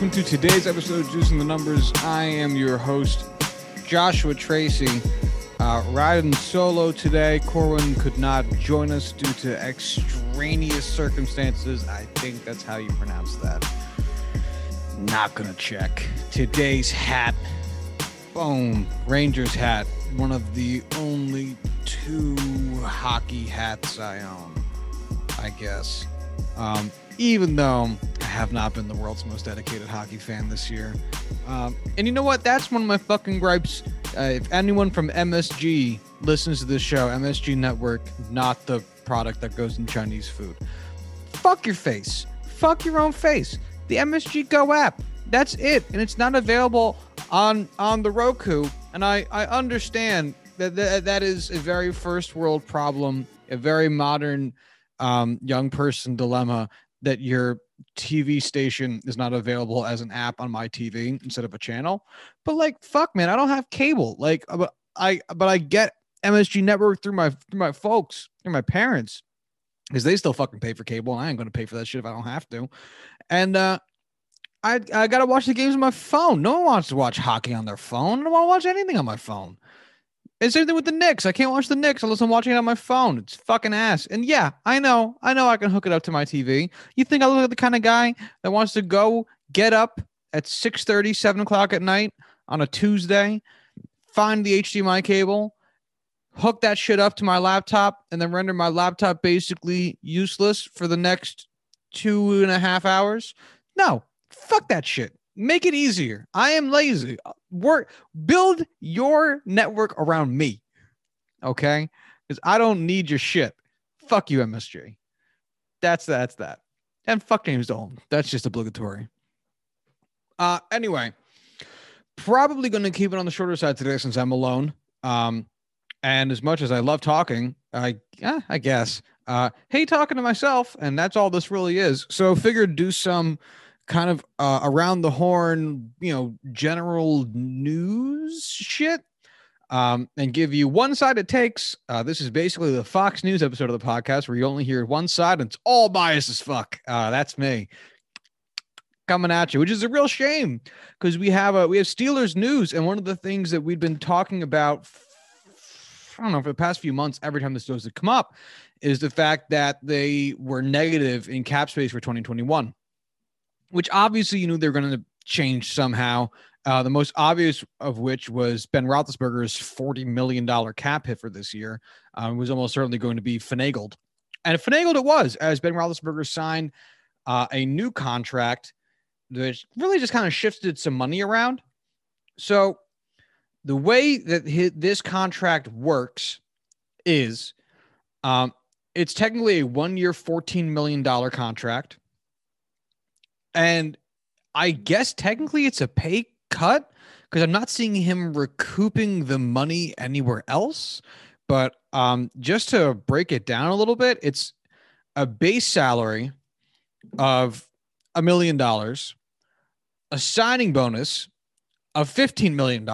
Welcome to today's episode of Juicing the Numbers. I am your host, Joshua Tracy. Uh, riding solo today. Corwin could not join us due to extraneous circumstances. I think that's how you pronounce that. Not gonna check. Today's hat. Boom. Rangers hat. One of the only two hockey hats I own, I guess. Um, even though I have not been the world's most dedicated hockey fan this year. Um, and you know what? That's one of my fucking gripes. Uh, if anyone from MSG listens to this show, MSG Network, not the product that goes in Chinese food, fuck your face. Fuck your own face. The MSG Go app. That's it. And it's not available on on the Roku. And I, I understand that, that that is a very first world problem, a very modern um, young person dilemma that your TV station is not available as an app on my TV instead of a channel. But like, fuck, man, I don't have cable. Like, uh, but I but I get MSG Network through my through my folks, through my parents, because they still fucking pay for cable, and I ain't gonna pay for that shit if I don't have to. And uh, I I gotta watch the games on my phone. No one wants to watch hockey on their phone. I don't want to watch anything on my phone. It's same thing with the Knicks. I can't watch the Knicks unless I'm watching it on my phone. It's fucking ass. And yeah, I know, I know I can hook it up to my TV. You think I look like the kind of guy that wants to go get up at 6 30, 7 o'clock at night on a Tuesday, find the HDMI cable, hook that shit up to my laptop, and then render my laptop basically useless for the next two and a half hours? No, fuck that shit. Make it easier. I am lazy. Work, build your network around me. Okay. Because I don't need your shit. Fuck you, MSG. That's that's that. And fuck James Dolan. That's just obligatory. Uh anyway, probably gonna keep it on the shorter side today since I'm alone. Um, and as much as I love talking, I yeah, I guess. Uh, hey, talking to myself, and that's all this really is. So figured do some kind of uh, around the horn, you know, general news shit um, and give you one sided takes. Uh, this is basically the Fox News episode of the podcast where you only hear one side and it's all biased as fuck. Uh, that's me coming at you, which is a real shame because we have a we have Steelers news, and one of the things that we've been talking about, I don't know, for the past few months, every time this does come up, is the fact that they were negative in cap space for 2021 which obviously you knew they were going to change somehow. Uh, the most obvious of which was Ben Roethlisberger's $40 million cap hit for this year um, was almost certainly going to be finagled. And finagled it was, as Ben Roethlisberger signed uh, a new contract that really just kind of shifted some money around. So the way that his, this contract works is um, it's technically a one year, $14 million contract. And I guess technically it's a pay cut because I'm not seeing him recouping the money anywhere else. But um, just to break it down a little bit, it's a base salary of a million dollars, a signing bonus of $15 million.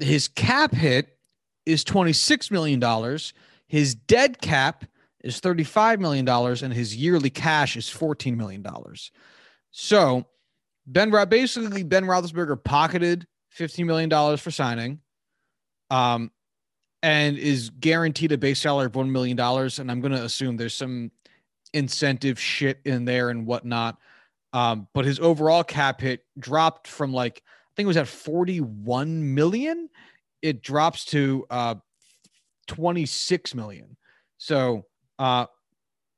His cap hit is $26 million. His dead cap is $35 million and his yearly cash is $14 million. So Ben basically Ben Roethlisberger pocketed $15 million for signing um, and is guaranteed a base salary of $1 million. And I'm going to assume there's some incentive shit in there and whatnot. Um, but his overall cap hit dropped from like, I think it was at 41 million. It drops to uh, 26 million. So uh,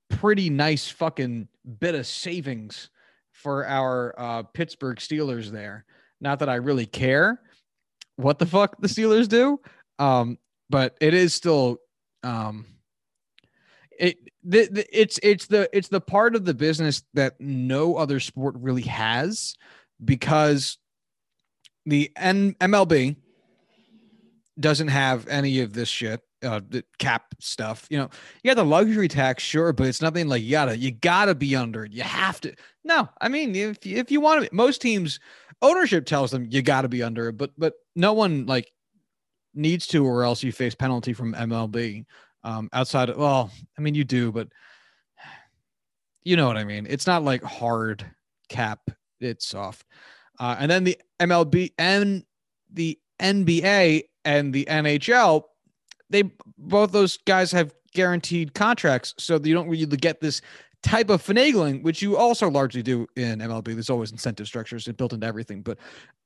pretty nice fucking bit of savings for our uh, Pittsburgh Steelers there. Not that I really care what the fuck the Steelers do, um, but it is still um, it the, the, it's it's the it's the part of the business that no other sport really has because the N- MLB doesn't have any of this shit uh, the cap stuff. You know, you got the luxury tax, sure, but it's nothing like you gotta you gotta be under it. You have to. No, I mean, if if you want to, most teams ownership tells them you got to be under it, but but no one like needs to, or else you face penalty from MLB. Um, outside of well, I mean, you do, but you know what I mean. It's not like hard cap; it's soft. Uh, and then the MLB and the NBA and the NHL, they both those guys have guaranteed contracts, so you don't really get this type of finagling, which you also largely do in MLB. There's always incentive structures built into everything, but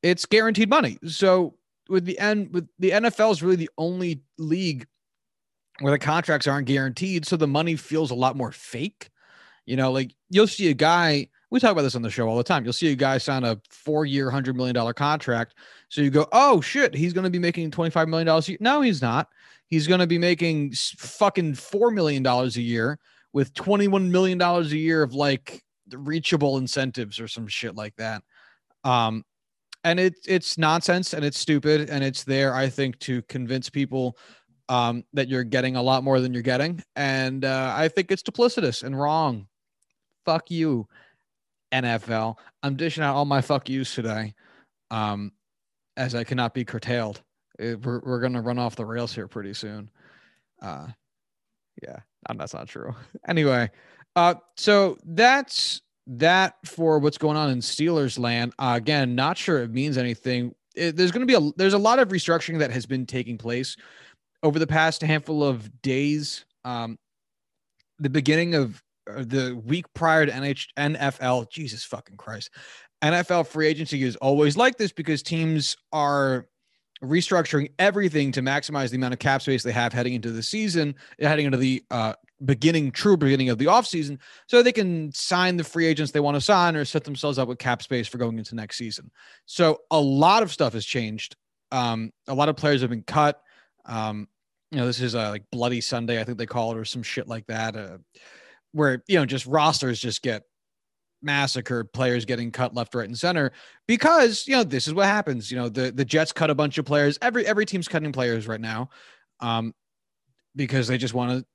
it's guaranteed money. So with the end, with the NFL is really the only league where the contracts aren't guaranteed, so the money feels a lot more fake. You know, like you'll see a guy. We talk about this on the show all the time. You'll see a guy sign a four-year, hundred million dollar contract. So you go, "Oh shit, he's going to be making twenty-five million dollars." a year. No, he's not. He's going to be making fucking four million dollars a year with $21 million a year of like reachable incentives or some shit like that. Um, and it, it's nonsense and it's stupid and it's there, I think, to convince people um, that you're getting a lot more than you're getting. And uh, I think it's duplicitous and wrong. Fuck you, NFL. I'm dishing out all my fuck yous today um, as I cannot be curtailed. It, we're we're going to run off the rails here pretty soon. Uh, yeah, that's not true. Anyway, uh, so that's that for what's going on in Steelers land. Uh, again, not sure it means anything. It, there's going to be a there's a lot of restructuring that has been taking place over the past handful of days. Um, the beginning of uh, the week prior to NH, NFL, Jesus fucking Christ, NFL free agency is always like this because teams are restructuring everything to maximize the amount of cap space they have heading into the season, heading into the uh, beginning, true beginning of the offseason, so they can sign the free agents they want to sign or set themselves up with cap space for going into next season. So a lot of stuff has changed. Um, a lot of players have been cut. Um, you know, this is a like bloody Sunday, I think they call it, or some shit like that, uh, where you know just rosters just get massacred, players getting cut left, right, and center because you know this is what happens. You know the the Jets cut a bunch of players. Every every team's cutting players right now, um, because they just want to.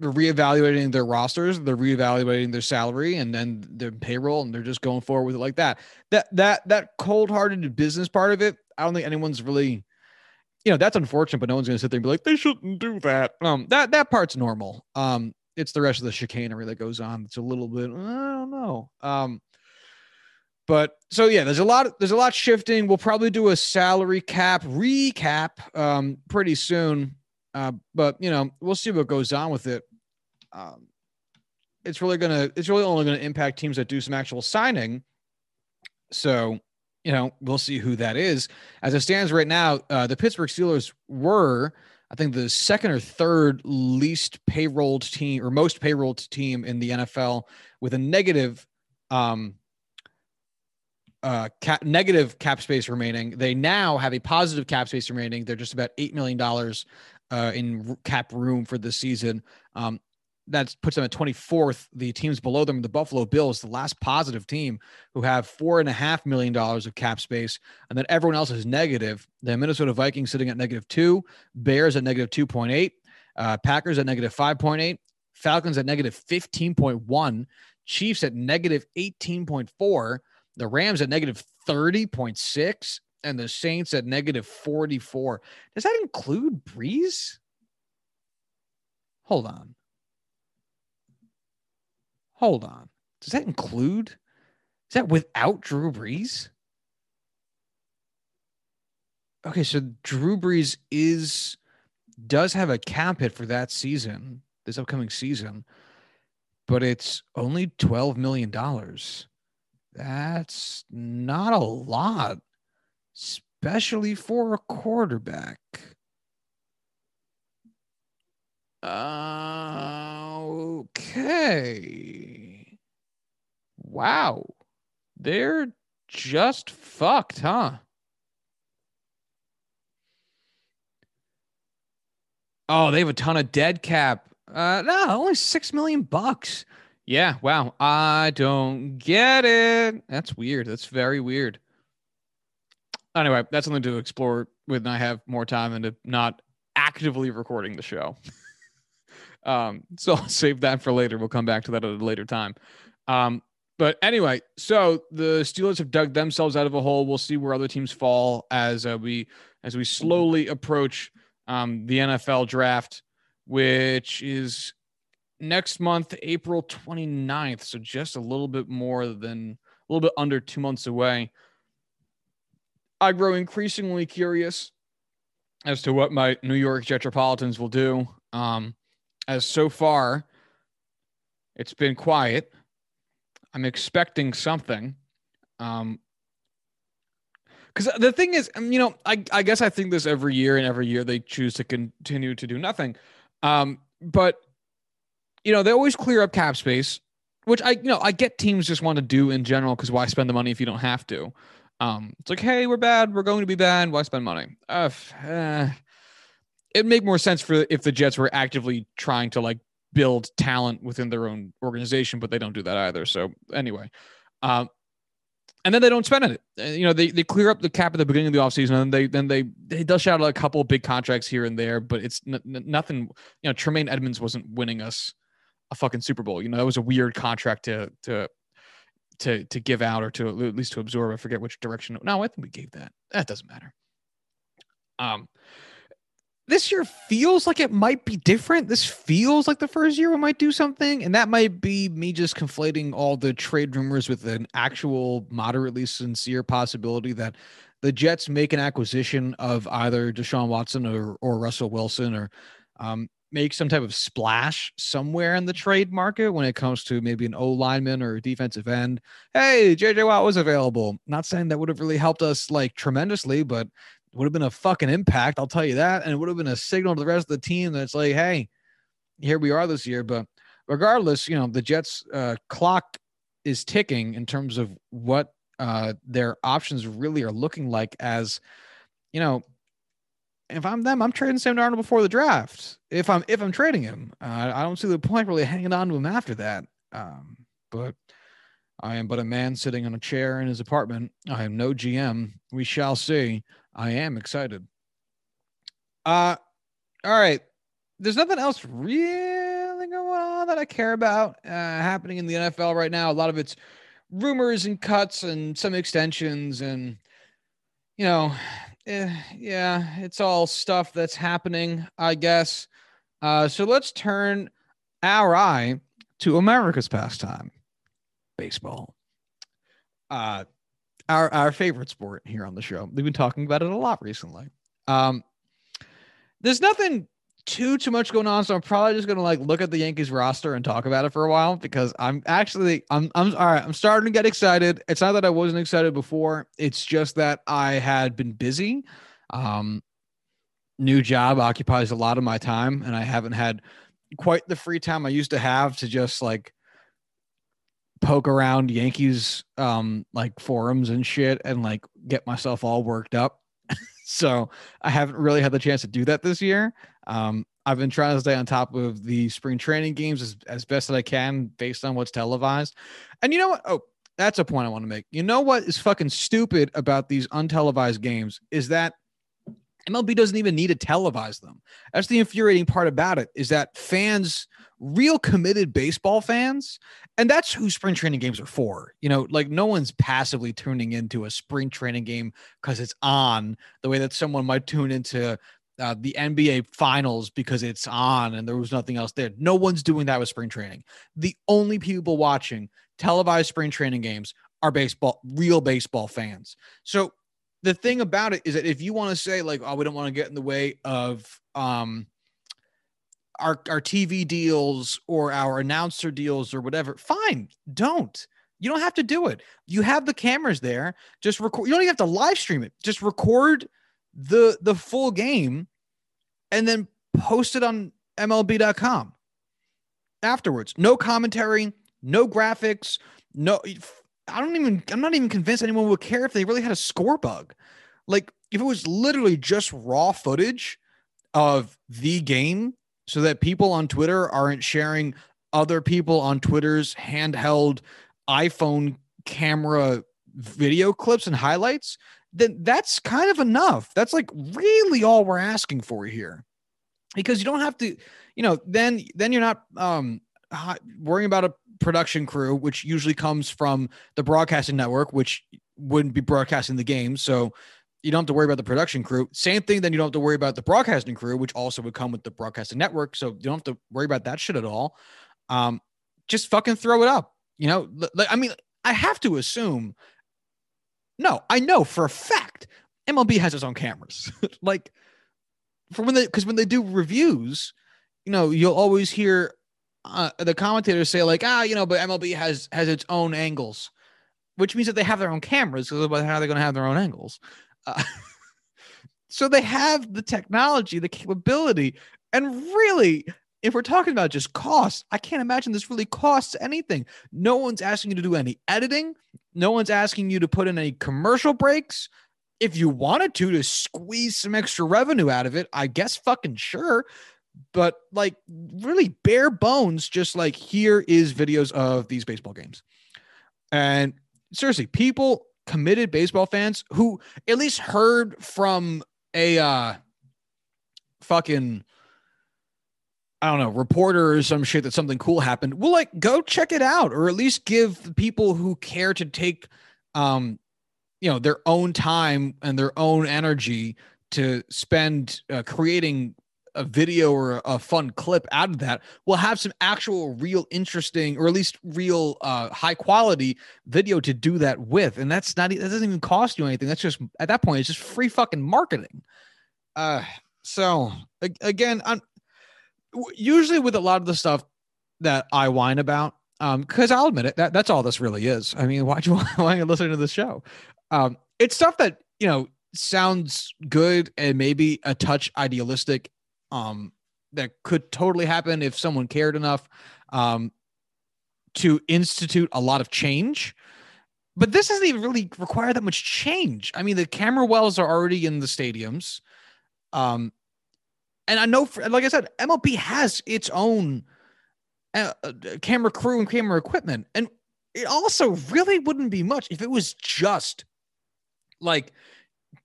They're reevaluating their rosters, they're reevaluating their salary and then their payroll, and they're just going forward with it like that. That that that cold-hearted business part of it, I don't think anyone's really, you know, that's unfortunate. But no one's going to sit there and be like, they shouldn't do that. Um, that that part's normal. Um, it's the rest of the chicanery that goes on. It's a little bit, I don't know. Um, but so yeah, there's a lot, there's a lot shifting. We'll probably do a salary cap recap um, pretty soon. Uh, but you know, we'll see what goes on with it. Um, it's really gonna, it's really only gonna impact teams that do some actual signing. So, you know, we'll see who that is. As it stands right now, uh, the Pittsburgh Steelers were I think the second or third least payrolled team or most payrolled team in the NFL with a negative um uh cap, negative cap space remaining. They now have a positive cap space remaining. They're just about 8 million dollars uh in cap room for this season. Um that puts them at 24th. The teams below them, the Buffalo Bills, the last positive team, who have four and a half million dollars of cap space, and then everyone else is negative. The Minnesota Vikings sitting at negative two, Bears at negative 2.8, uh, Packers at negative 5.8, Falcons at negative 15.1, Chiefs at negative 18.4, the Rams at negative 30.6, and the Saints at negative 44. Does that include Brees? Hold on. Hold on. Does that include? Is that without Drew Brees? Okay, so Drew Brees is does have a cap hit for that season, this upcoming season, but it's only twelve million dollars. That's not a lot, especially for a quarterback. Okay. Wow. They're just fucked, huh? Oh, they have a ton of dead cap. Uh, no, only six million bucks. Yeah, wow. I don't get it. That's weird. That's very weird. Anyway, that's something to explore when I have more time and to not actively recording the show. Um, so I'll save that for later. We'll come back to that at a later time. Um, but anyway, so the Steelers have dug themselves out of a hole. We'll see where other teams fall as uh, we as we slowly approach um, the NFL draft, which is next month, April 29th. So just a little bit more than a little bit under two months away. I grow increasingly curious as to what my New York Jetropolitans will do. Um, as so far, it's been quiet. I'm expecting something. Um, because the thing is, um, you know, I, I guess I think this every year, and every year they choose to continue to do nothing. Um, but you know, they always clear up cap space, which I, you know, I get teams just want to do in general because why spend the money if you don't have to? Um, it's like, hey, we're bad, we're going to be bad. Why spend money? Uh, uh, it'd make more sense for if the Jets were actively trying to like build talent within their own organization, but they don't do that either. So anyway, um, and then they don't spend it. Uh, you know, they, they clear up the cap at the beginning of the offseason and they then they they does out a couple big contracts here and there, but it's n- n- nothing. You know, Tremaine Edmunds wasn't winning us a fucking Super Bowl. You know, that was a weird contract to to to to give out or to at least to absorb. I forget which direction. No, I think we gave that. That doesn't matter. Um, this year feels like it might be different. This feels like the first year we might do something, and that might be me just conflating all the trade rumors with an actual moderately sincere possibility that the Jets make an acquisition of either Deshaun Watson or or Russell Wilson or um, make some type of splash somewhere in the trade market when it comes to maybe an O lineman or a defensive end. Hey, JJ Watt was available. Not saying that would have really helped us like tremendously, but would have been a fucking impact. I'll tell you that. And it would have been a signal to the rest of the team that it's like, hey, here we are this year. But regardless, you know, the Jets uh, clock is ticking in terms of what uh, their options really are looking like as, you know, if I'm them, I'm trading Sam Darnold before the draft. If I'm if I'm trading him, uh, I don't see the point really hanging on to him after that. Um, but I am but a man sitting on a chair in his apartment. I am no GM. We shall see. I am excited. Uh, all right. There's nothing else really going on that I care about uh, happening in the NFL right now. A lot of it's rumors and cuts and some extensions and you know, eh, yeah, it's all stuff that's happening, I guess. Uh, so let's turn our eye to America's pastime, baseball. Uh, our our favorite sport here on the show. We've been talking about it a lot recently. Um, there's nothing too too much going on, so I'm probably just gonna like look at the Yankees roster and talk about it for a while because I'm actually I'm I'm all right. I'm starting to get excited. It's not that I wasn't excited before. It's just that I had been busy. Um, new job occupies a lot of my time, and I haven't had quite the free time I used to have to just like poke around Yankees um like forums and shit and like get myself all worked up. so I haven't really had the chance to do that this year. Um I've been trying to stay on top of the spring training games as, as best that I can based on what's televised. And you know what? Oh, that's a point I want to make. You know what is fucking stupid about these untelevised games is that MLB doesn't even need to televise them. That's the infuriating part about it is that fans, real committed baseball fans, and that's who spring training games are for. You know, like no one's passively tuning into a spring training game because it's on the way that someone might tune into uh, the NBA finals because it's on and there was nothing else there. No one's doing that with spring training. The only people watching televised spring training games are baseball, real baseball fans. So the thing about it is that if you want to say like, oh, we don't want to get in the way of um our our TV deals or our announcer deals or whatever, fine, don't. You don't have to do it. You have the cameras there. Just record. You don't even have to live stream it. Just record the the full game and then post it on MLB.com afterwards. No commentary, no graphics, no I don't even I'm not even convinced anyone would care if they really had a score bug. Like if it was literally just raw footage of the game so that people on Twitter aren't sharing other people on Twitter's handheld iPhone camera video clips and highlights, then that's kind of enough. That's like really all we're asking for here. Because you don't have to, you know, then then you're not um worrying about a production crew, which usually comes from the broadcasting network, which wouldn't be broadcasting the game. So you don't have to worry about the production crew. Same thing, then you don't have to worry about the broadcasting crew, which also would come with the broadcasting network. So you don't have to worry about that shit at all. um, just fucking throw it up. You know, I mean, I have to assume. No, I know for a fact MLB has its own cameras. like, for when they because when they do reviews, you know, you'll always hear uh, the commentators say like, ah, you know, but MLB has has its own angles, which means that they have their own cameras. Because how are going to have their own angles? Uh, so they have the technology, the capability, and really, if we're talking about just costs, I can't imagine this really costs anything. No one's asking you to do any editing. No one's asking you to put in any commercial breaks. If you wanted to to squeeze some extra revenue out of it, I guess fucking sure but like really bare bones, just like here is videos of these baseball games. And seriously, people, committed baseball fans who at least heard from a uh fucking I don't know, reporter or some shit that something cool happened, will like go check it out or at least give people who care to take um you know their own time and their own energy to spend uh, creating a video or a fun clip out of that we'll have some actual real interesting or at least real uh, high quality video to do that with and that's not that doesn't even cost you anything that's just at that point it's just free fucking marketing. Uh so again i'm usually with a lot of the stuff that i whine about um because i'll admit it that that's all this really is. I mean why'd you why you listen to this show? Um it's stuff that you know sounds good and maybe a touch idealistic um, that could totally happen if someone cared enough um, to institute a lot of change. But this doesn't even really require that much change. I mean, the camera wells are already in the stadiums. Um, and I know, for, like I said, MLB has its own uh, uh, camera crew and camera equipment. And it also really wouldn't be much if it was just like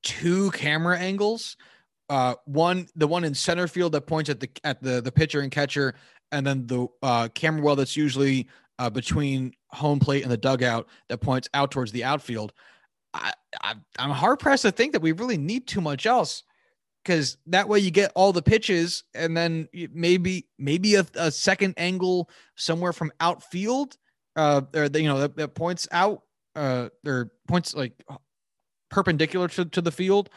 two camera angles uh, one the one in center field that points at the at the the pitcher and catcher, and then the uh, camera well that's usually uh, between home plate and the dugout that points out towards the outfield. I, I I'm hard pressed to think that we really need too much else because that way you get all the pitches and then maybe maybe a, a second angle somewhere from outfield uh or the, you know that, that points out uh or points like perpendicular to, to the field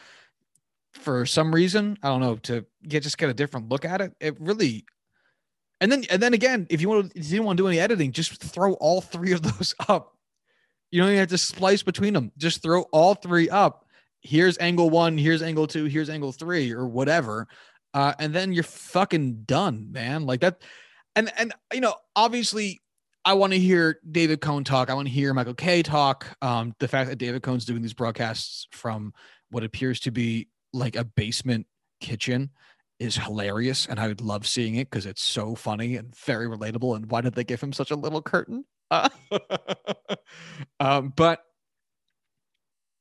for some reason. I don't know to get just get a different look at it. It really, and then and then again, if you want to, if you didn't want to do any editing, just throw all three of those up. You don't even have to splice between them. Just throw all three up. Here's angle one. Here's angle two. Here's angle three, or whatever. Uh, and then you're fucking done, man. Like that. And and you know, obviously, I want to hear David Cone talk. I want to hear Michael Kay talk. Um, the fact that David Cone's doing these broadcasts from what appears to be like a basement kitchen is hilarious and I would love seeing it because it's so funny and very relatable. And why did they give him such a little curtain? Uh, um, but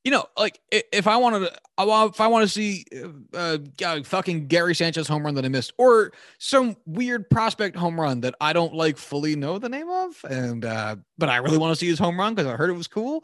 you know, like if I wanted to, if I want to see uh, uh, fucking Gary Sanchez home run that I missed, or some weird prospect home run that I don't like fully know the name of, and uh, but I really want to see his home run because I heard it was cool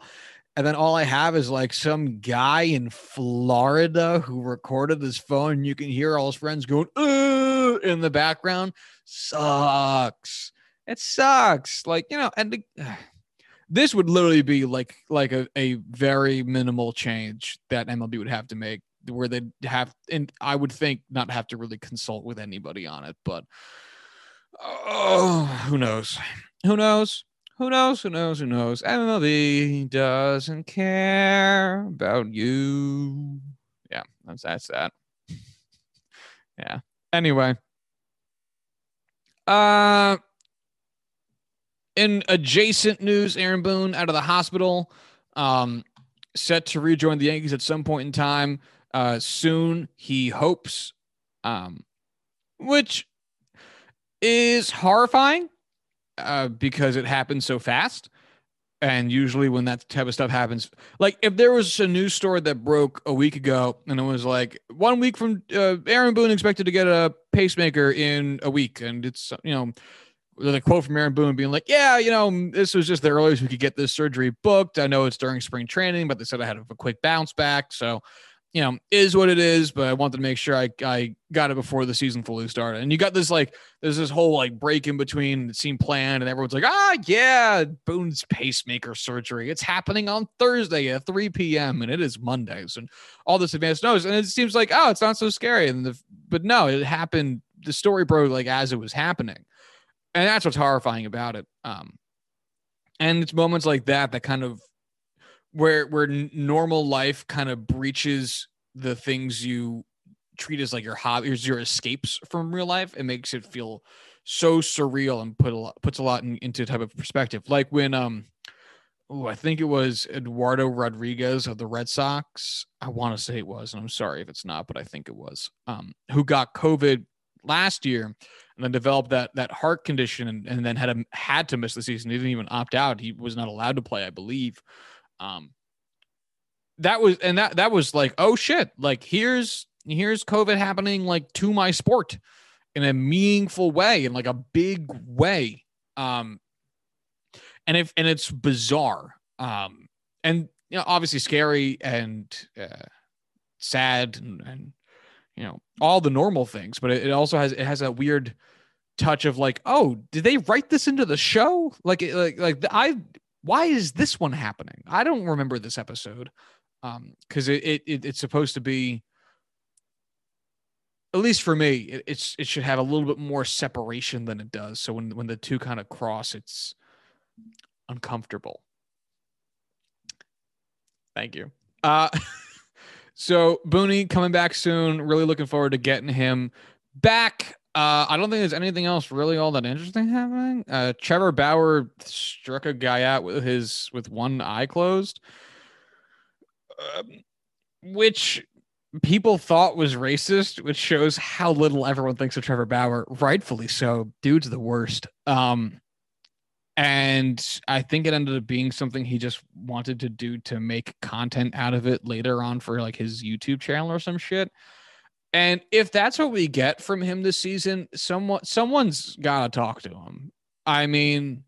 and then all I have is like some guy in Florida who recorded his phone. You can hear all his friends going in the background. Sucks. It sucks. Like you know, and uh, this would literally be like like a, a very minimal change that MLB would have to make, where they'd have, and I would think not have to really consult with anybody on it. But oh, who knows? Who knows? Who knows? Who knows? Who knows? MLB doesn't care about you. Yeah, that's that's that. yeah. Anyway. Uh in adjacent news, Aaron Boone out of the hospital, um, set to rejoin the Yankees at some point in time. Uh, soon, he hopes, um, which is horrifying uh, because it happens so fast. And usually, when that type of stuff happens, like if there was a news story that broke a week ago and it was like one week from uh, Aaron Boone expected to get a pacemaker in a week, and it's, you know, a quote from Aaron Boone being like, "Yeah, you know, this was just the earliest we could get this surgery booked. I know it's during spring training, but they said I had a quick bounce back, so you know, is what it is, but I wanted to make sure I, I got it before the season fully started. And you got this like there's this whole like break in between that seemed planned, and everyone's like, ah, yeah, Boone's pacemaker surgery. It's happening on Thursday at 3 p.m. and it is Mondays and all this advanced notice. And it seems like, oh, it's not so scary. And the but no, it happened. The story broke like as it was happening. And that's what's horrifying about it. Um, and it's moments like that that kind of where where normal life kind of breaches the things you treat as like your hobbies, your escapes from real life. It makes it feel so surreal and put a lot puts a lot in, into type of perspective. Like when um oh, I think it was Eduardo Rodriguez of the Red Sox. I want to say it was, and I'm sorry if it's not, but I think it was. Um, who got COVID last year and then developed that that heart condition and, and then had a, had to miss the season. He didn't even opt out. He was not allowed to play, I believe. Um, that was and that that was like, oh shit! Like here's here's COVID happening like to my sport in a meaningful way, in like a big way. Um, and if and it's bizarre. Um, and you know, obviously scary and uh, sad and, and you know all the normal things, but it, it also has it has a weird touch of like, oh, did they write this into the show? Like, like, like I why is this one happening? I don't remember this episode um because it, it it's supposed to be at least for me it, it's it should have a little bit more separation than it does. So when when the two kind of cross it's uncomfortable. Thank you. Uh so Booney coming back soon. Really looking forward to getting him back uh, I don't think there's anything else really all that interesting happening. Uh, Trevor Bauer struck a guy out with his with one eye closed, um, which people thought was racist, which shows how little everyone thinks of Trevor Bauer. Rightfully so. Dude's the worst. Um, and I think it ended up being something he just wanted to do to make content out of it later on for like his YouTube channel or some shit. And if that's what we get from him this season, someone someone's got to talk to him. I mean,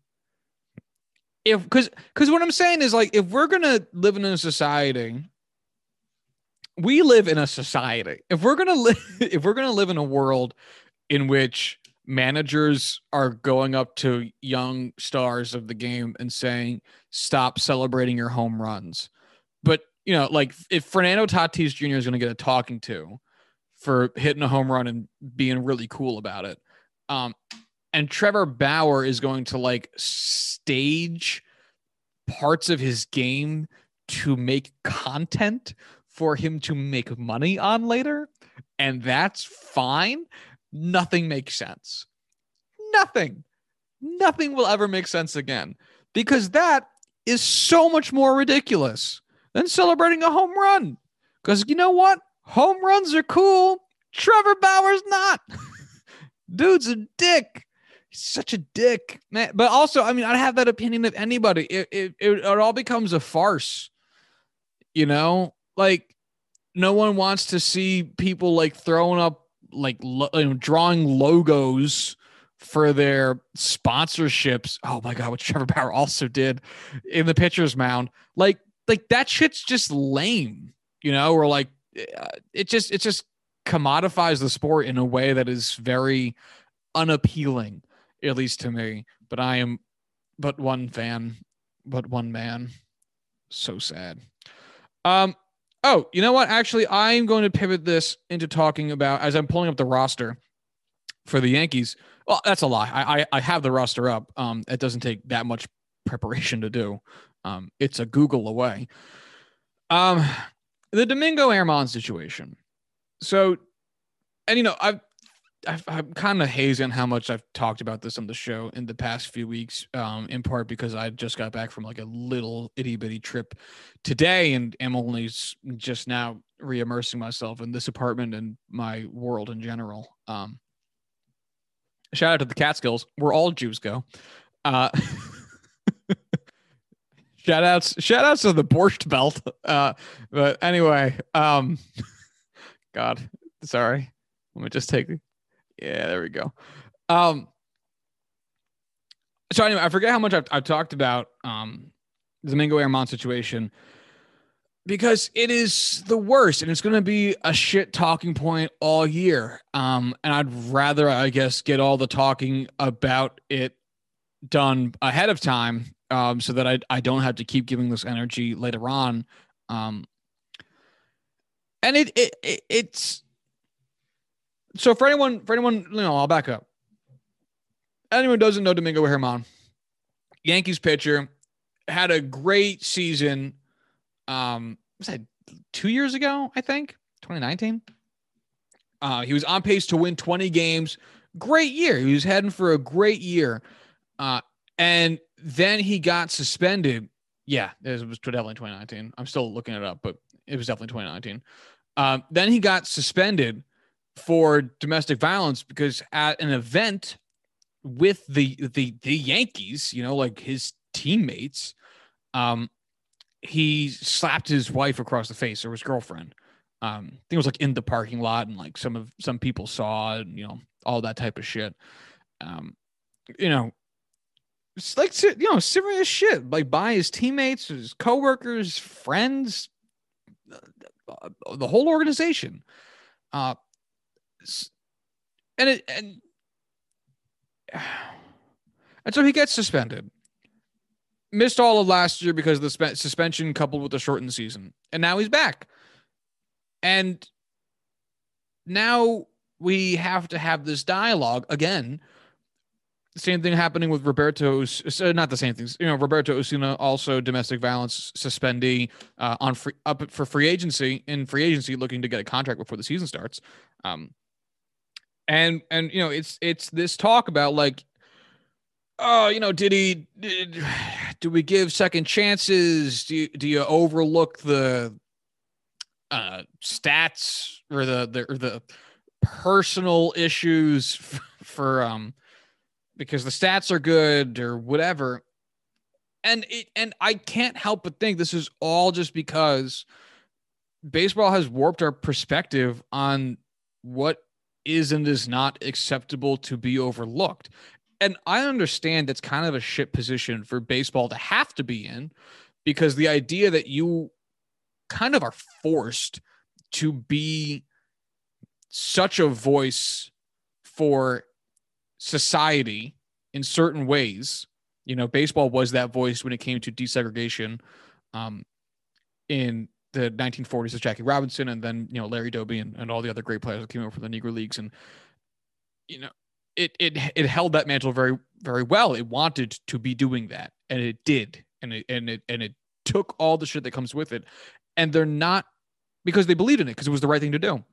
if because because what I'm saying is like if we're gonna live in a society, we live in a society. If we're gonna live, if we're gonna live in a world in which managers are going up to young stars of the game and saying, "Stop celebrating your home runs," but you know, like if Fernando Tatis Jr. is to get a talking to for hitting a home run and being really cool about it. Um, and Trevor Bauer is going to like stage parts of his game to make content for him to make money on later. And that's fine. Nothing makes sense. Nothing. Nothing will ever make sense again because that is so much more ridiculous than celebrating a home run. Because you know what? Home runs are cool. Trevor Bauer's not. Dude's a dick. He's such a dick, man. But also, I mean, I'd have that opinion of anybody. It, it, it, all becomes a farce. You know, like no one wants to see people like throwing up like lo- you know, drawing logos for their sponsorships. Oh my god, what Trevor Bauer also did in the pitcher's mound. Like, like that shit's just lame, you know, or like it just it just commodifies the sport in a way that is very unappealing, at least to me. But I am but one fan, but one man. So sad. Um, oh, you know what? Actually, I'm going to pivot this into talking about as I'm pulling up the roster for the Yankees. Well, that's a lie. I I, I have the roster up. Um, it doesn't take that much preparation to do. Um, it's a Google away. Um, the Domingo Germán situation. So, and you know, I've, I've I'm kind of hazy on how much I've talked about this on the show in the past few weeks, um, in part because I just got back from like a little itty bitty trip today, and am only just now re-immersing myself in this apartment and my world in general. Um, shout out to the Catskills, where all Jews go. Uh, shout outs, shout outs to the Borscht Belt. Uh, but anyway, um, God, sorry. Let me just take. Yeah, there we go. Um. So anyway, I forget how much I've, I've talked about um the Domingo Germán situation. because it is the worst and it's going to be a shit talking point all year. Um, and I'd rather, I guess, get all the talking about it done ahead of time um, so that I, I don't have to keep giving this energy later on. Um, and it, it, it it's so for anyone, for anyone, you know, I'll back up. Anyone doesn't know Domingo Germán, Yankees pitcher, had a great season um was that two years ago, I think, 2019. Uh, he was on pace to win 20 games. Great year. He was heading for a great year. Uh, and then he got suspended. Yeah, it was definitely 2019. I'm still looking it up, but it was definitely 2019. Um, then he got suspended for domestic violence because at an event with the the the Yankees, you know, like his teammates, um, he slapped his wife across the face or his girlfriend. Um, I think it was like in the parking lot, and like some of some people saw, and you know, all that type of shit. Um, you know, it's like you know, serious shit, like by his teammates, his coworkers, friends, uh, the whole organization. Uh, and it and and so he gets suspended missed all of last year because of the spe- suspension coupled with the shortened season. And now he's back. And now we have to have this dialogue again. Same thing happening with Roberto. So not the same things. You know, Roberto Osuna also domestic violence suspendee uh, on free up for free agency in free agency, looking to get a contract before the season starts. Um, and and you know, it's it's this talk about like oh, you know, did he? Did, do we give second chances? Do you, do you overlook the uh, stats or the the or the personal issues for, for um because the stats are good or whatever? And it and I can't help but think this is all just because baseball has warped our perspective on what is and is not acceptable to be overlooked and I understand that's kind of a shit position for baseball to have to be in because the idea that you kind of are forced to be such a voice for society in certain ways. You know, baseball was that voice when it came to desegregation um, in the 1940s with Jackie Robinson and then, you know, Larry Doby and, and all the other great players that came over from the Negro Leagues. And, you know, it it it held that mantle very very well. It wanted to be doing that, and it did, and it and it and it took all the shit that comes with it, and they're not because they believed in it because it was the right thing to do,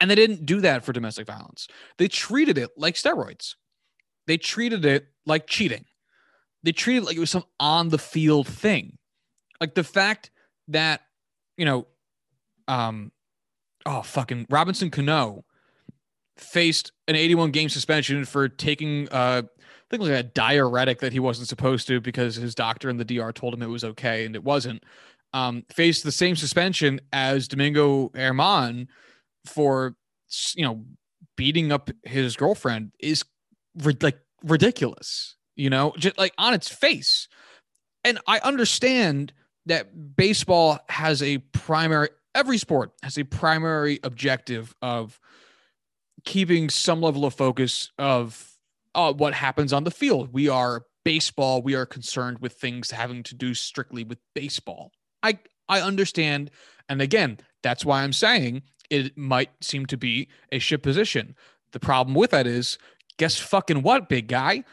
and they didn't do that for domestic violence. They treated it like steroids. They treated it like cheating. They treated it like it was some on the field thing, like the fact that you know, um, oh fucking Robinson Cano faced an 81 game suspension for taking uh I think like a diuretic that he wasn't supposed to because his doctor and the DR told him it was okay and it wasn't. Um, faced the same suspension as Domingo Germán for you know beating up his girlfriend is like ridiculous, you know, just like on its face. And I understand that baseball has a primary every sport has a primary objective of keeping some level of focus of uh, what happens on the field. We are baseball. We are concerned with things having to do strictly with baseball. I I understand, and again, that's why I'm saying it might seem to be a ship position. The problem with that is, guess fucking what, big guy?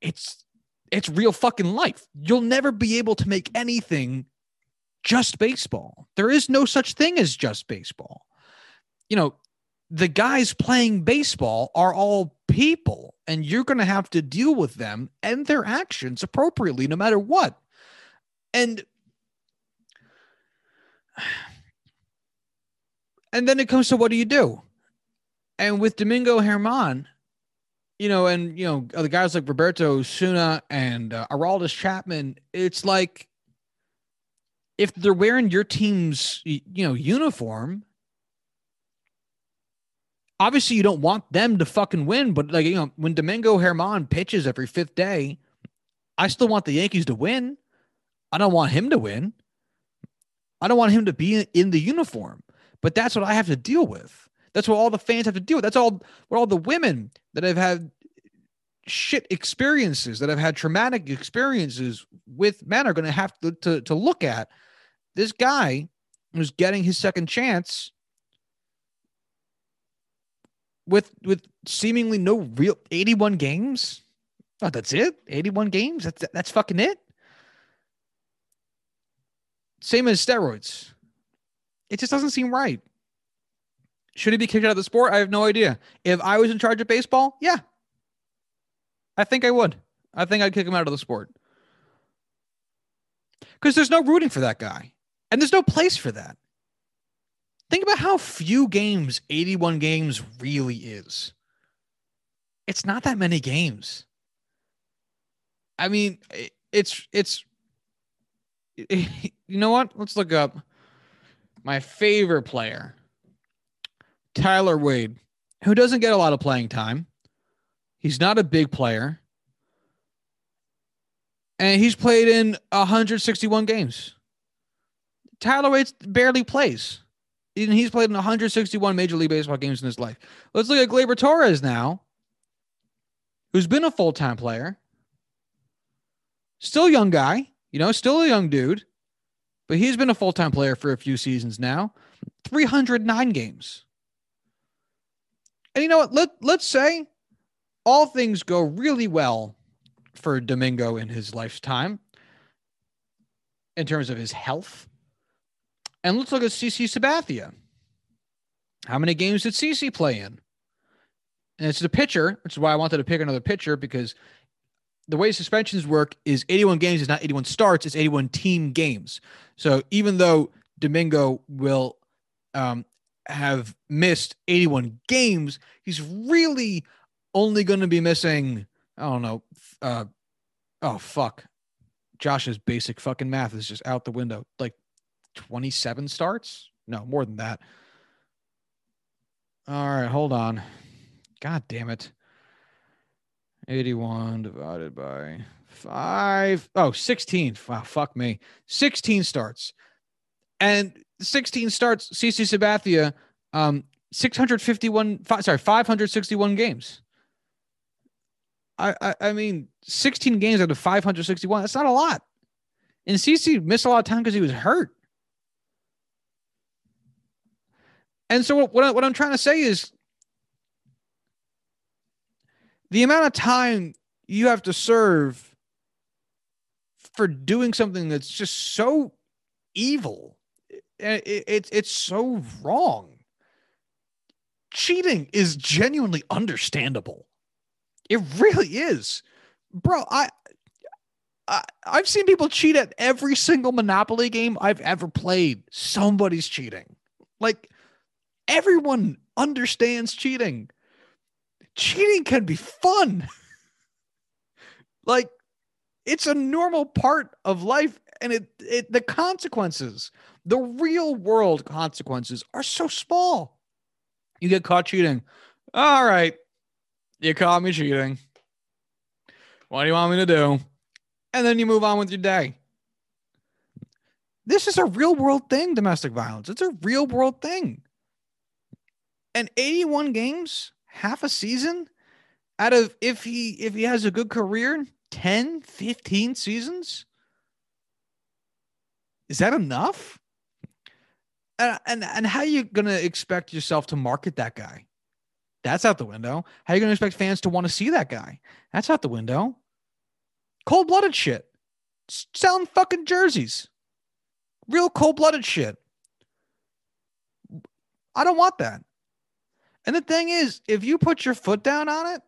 It's it's real fucking life. You'll never be able to make anything just baseball. There is no such thing as just baseball. You know, the guys playing baseball are all people and you're going to have to deal with them and their actions appropriately no matter what and and then it comes to what do you do and with domingo Germán, you know and you know the guys like roberto osuna and uh, Aroldis chapman it's like if they're wearing your team's you know uniform obviously you don't want them to fucking win, but like you know, when Domingo Germán pitches every fifth day, I still want the Yankees to win. I don't want him to win. I don't want him to be in the uniform, but that's what I have to deal with. That's what all the fans have to deal with. That's all what all the women that have had shit experiences, that have had traumatic experiences with men are going to have to, to, to look at. This guy who's getting his second chance with with seemingly no real 81 games. Oh, that's it? 81 games? That's that's fucking it? Same as steroids. It just doesn't seem right. Should he be kicked out of the sport? I have no idea. If I was in charge of baseball, yeah. I think I would. I think I'd kick him out of the sport. Because there's no rooting for that guy. And there's no place for that. Think about how few games 81 games really is. It's not that many games. I mean, it's it's you know what? Let's look up my favorite player, Tyler Wade, who doesn't get a lot of playing time. He's not a big player. And he's played in 161 games. Tyler Wade barely plays. And he's played in 161 Major League Baseball games in his life. Let's look at Gleyber Torres now, who's been a full time player. Still young guy, you know, still a young dude, but he's been a full time player for a few seasons now. 309 games. And you know what? Let, let's say all things go really well for Domingo in his lifetime in terms of his health. And let's look at CC Sabathia. How many games did CC play in? And it's the pitcher, which is why I wanted to pick another pitcher because the way suspensions work is 81 games is not 81 starts, it's 81 team games. So even though Domingo will um, have missed 81 games, he's really only going to be missing, I don't know, uh, oh, fuck. Josh's basic fucking math is just out the window. Like 27 starts? No, more than that. All right, hold on. God damn it. 81 divided by 5. Oh, 16. Wow, fuck me. 16 starts. And 16 starts, CC Sabathia, um, 651, five, sorry, 561 games. I, I, I mean, 16 games out of 561, that's not a lot. And CC missed a lot of time because he was hurt. And so what, I, what I'm trying to say is the amount of time you have to serve for doing something that's just so evil eh, it, it, it, it's so wrong. Cheating is genuinely understandable. It really is. Bro I, I i've seen people cheat at every single monopoly game i've ever played. Somebody's cheating. Like everyone understands cheating cheating can be fun. like it's a normal part of life and it, it the consequences, the real world consequences are so small. You get caught cheating. All right. You caught me cheating. What do you want me to do? And then you move on with your day. This is a real world thing, domestic violence. It's a real world thing. And 81 games half a season out of if he if he has a good career 10 15 seasons? Is that enough? And and, and how are you going to expect yourself to market that guy? That's out the window. How are you going to expect fans to want to see that guy? That's out the window. Cold-blooded shit. Selling fucking jerseys. Real cold-blooded shit. I don't want that and the thing is, if you put your foot down on it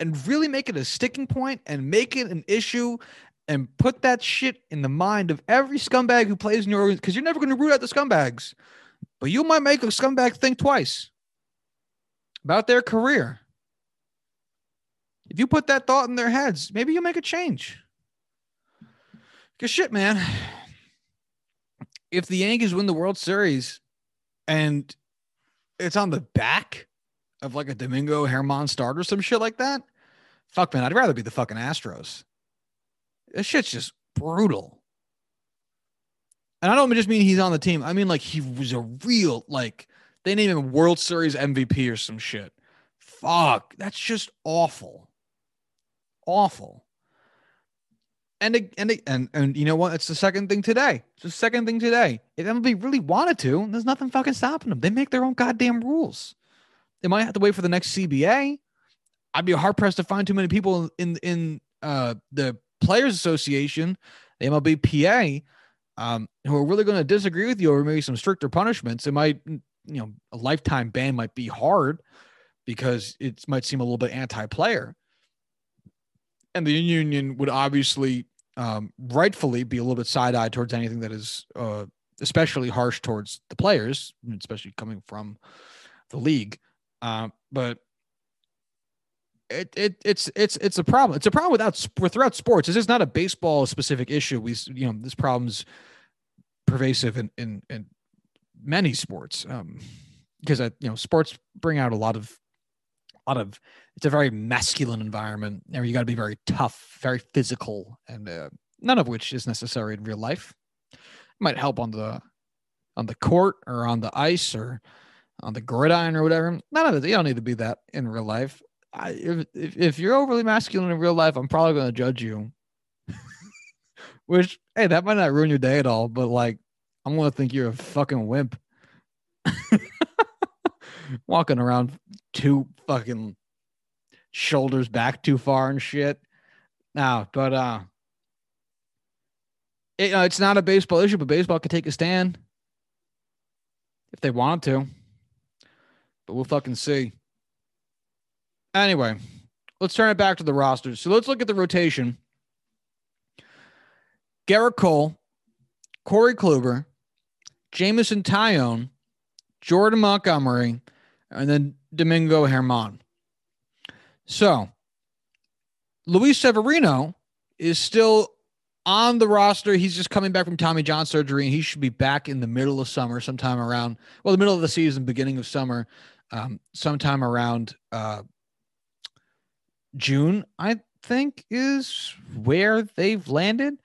and really make it a sticking point and make it an issue and put that shit in the mind of every scumbag who plays in your organization, because you're never going to root out the scumbags, but you might make a scumbag think twice about their career. If you put that thought in their heads, maybe you'll make a change. Because shit, man, if the Yankees win the World Series and it's on the back of like a Domingo Germán start or some shit like that, fuck man, I'd rather be the fucking Astros. This shit's just brutal. And I don't just mean he's on the team. I mean like he was a real like they named him World Series MVP or some shit. Fuck, that's just awful. Awful. And and and and you know what? It's the second thing today. It's the second thing today. If MLB really wanted to, there's nothing fucking stopping them. They make their own goddamn rules. They might have to wait for the next CBA. I'd be hard pressed to find too many people in in uh, the Players Association, the MLBPA, um, who are really going to disagree with you over maybe some stricter punishments. It might, you know, a lifetime ban might be hard because it might seem a little bit anti-player, and the union would obviously um, rightfully be a little bit side-eyed towards anything that is uh, especially harsh towards the players, especially coming from the league. Uh, but it, it it's it's it's a problem. It's a problem without throughout sports. This is not a baseball specific issue. We you know this problem's pervasive in in, in many sports um, because uh, you know sports bring out a lot of a lot of it's a very masculine environment where you got to be very tough, very physical, and uh, none of which is necessary in real life. It might help on the on the court or on the ice or on the gridiron or whatever. None of it. You don't need to be that in real life. I, if, if, if you're overly masculine in real life, I'm probably going to judge you. Which, hey, that might not ruin your day at all, but like, I'm going to think you're a fucking wimp. Walking around two fucking shoulders back too far and shit. Now, but uh, it, uh, it's not a baseball issue, but baseball could take a stand if they wanted to. But we'll fucking see. Anyway, let's turn it back to the rosters. So let's look at the rotation. Gerrit Cole, Corey Kluber, Jameson Taillon, Jordan Montgomery, and then Domingo Germán. So Luis Severino is still on the roster. He's just coming back from Tommy John surgery, and he should be back in the middle of summer, sometime around well, the middle of the season, beginning of summer, um, sometime around uh, June, I think, is where they've landed.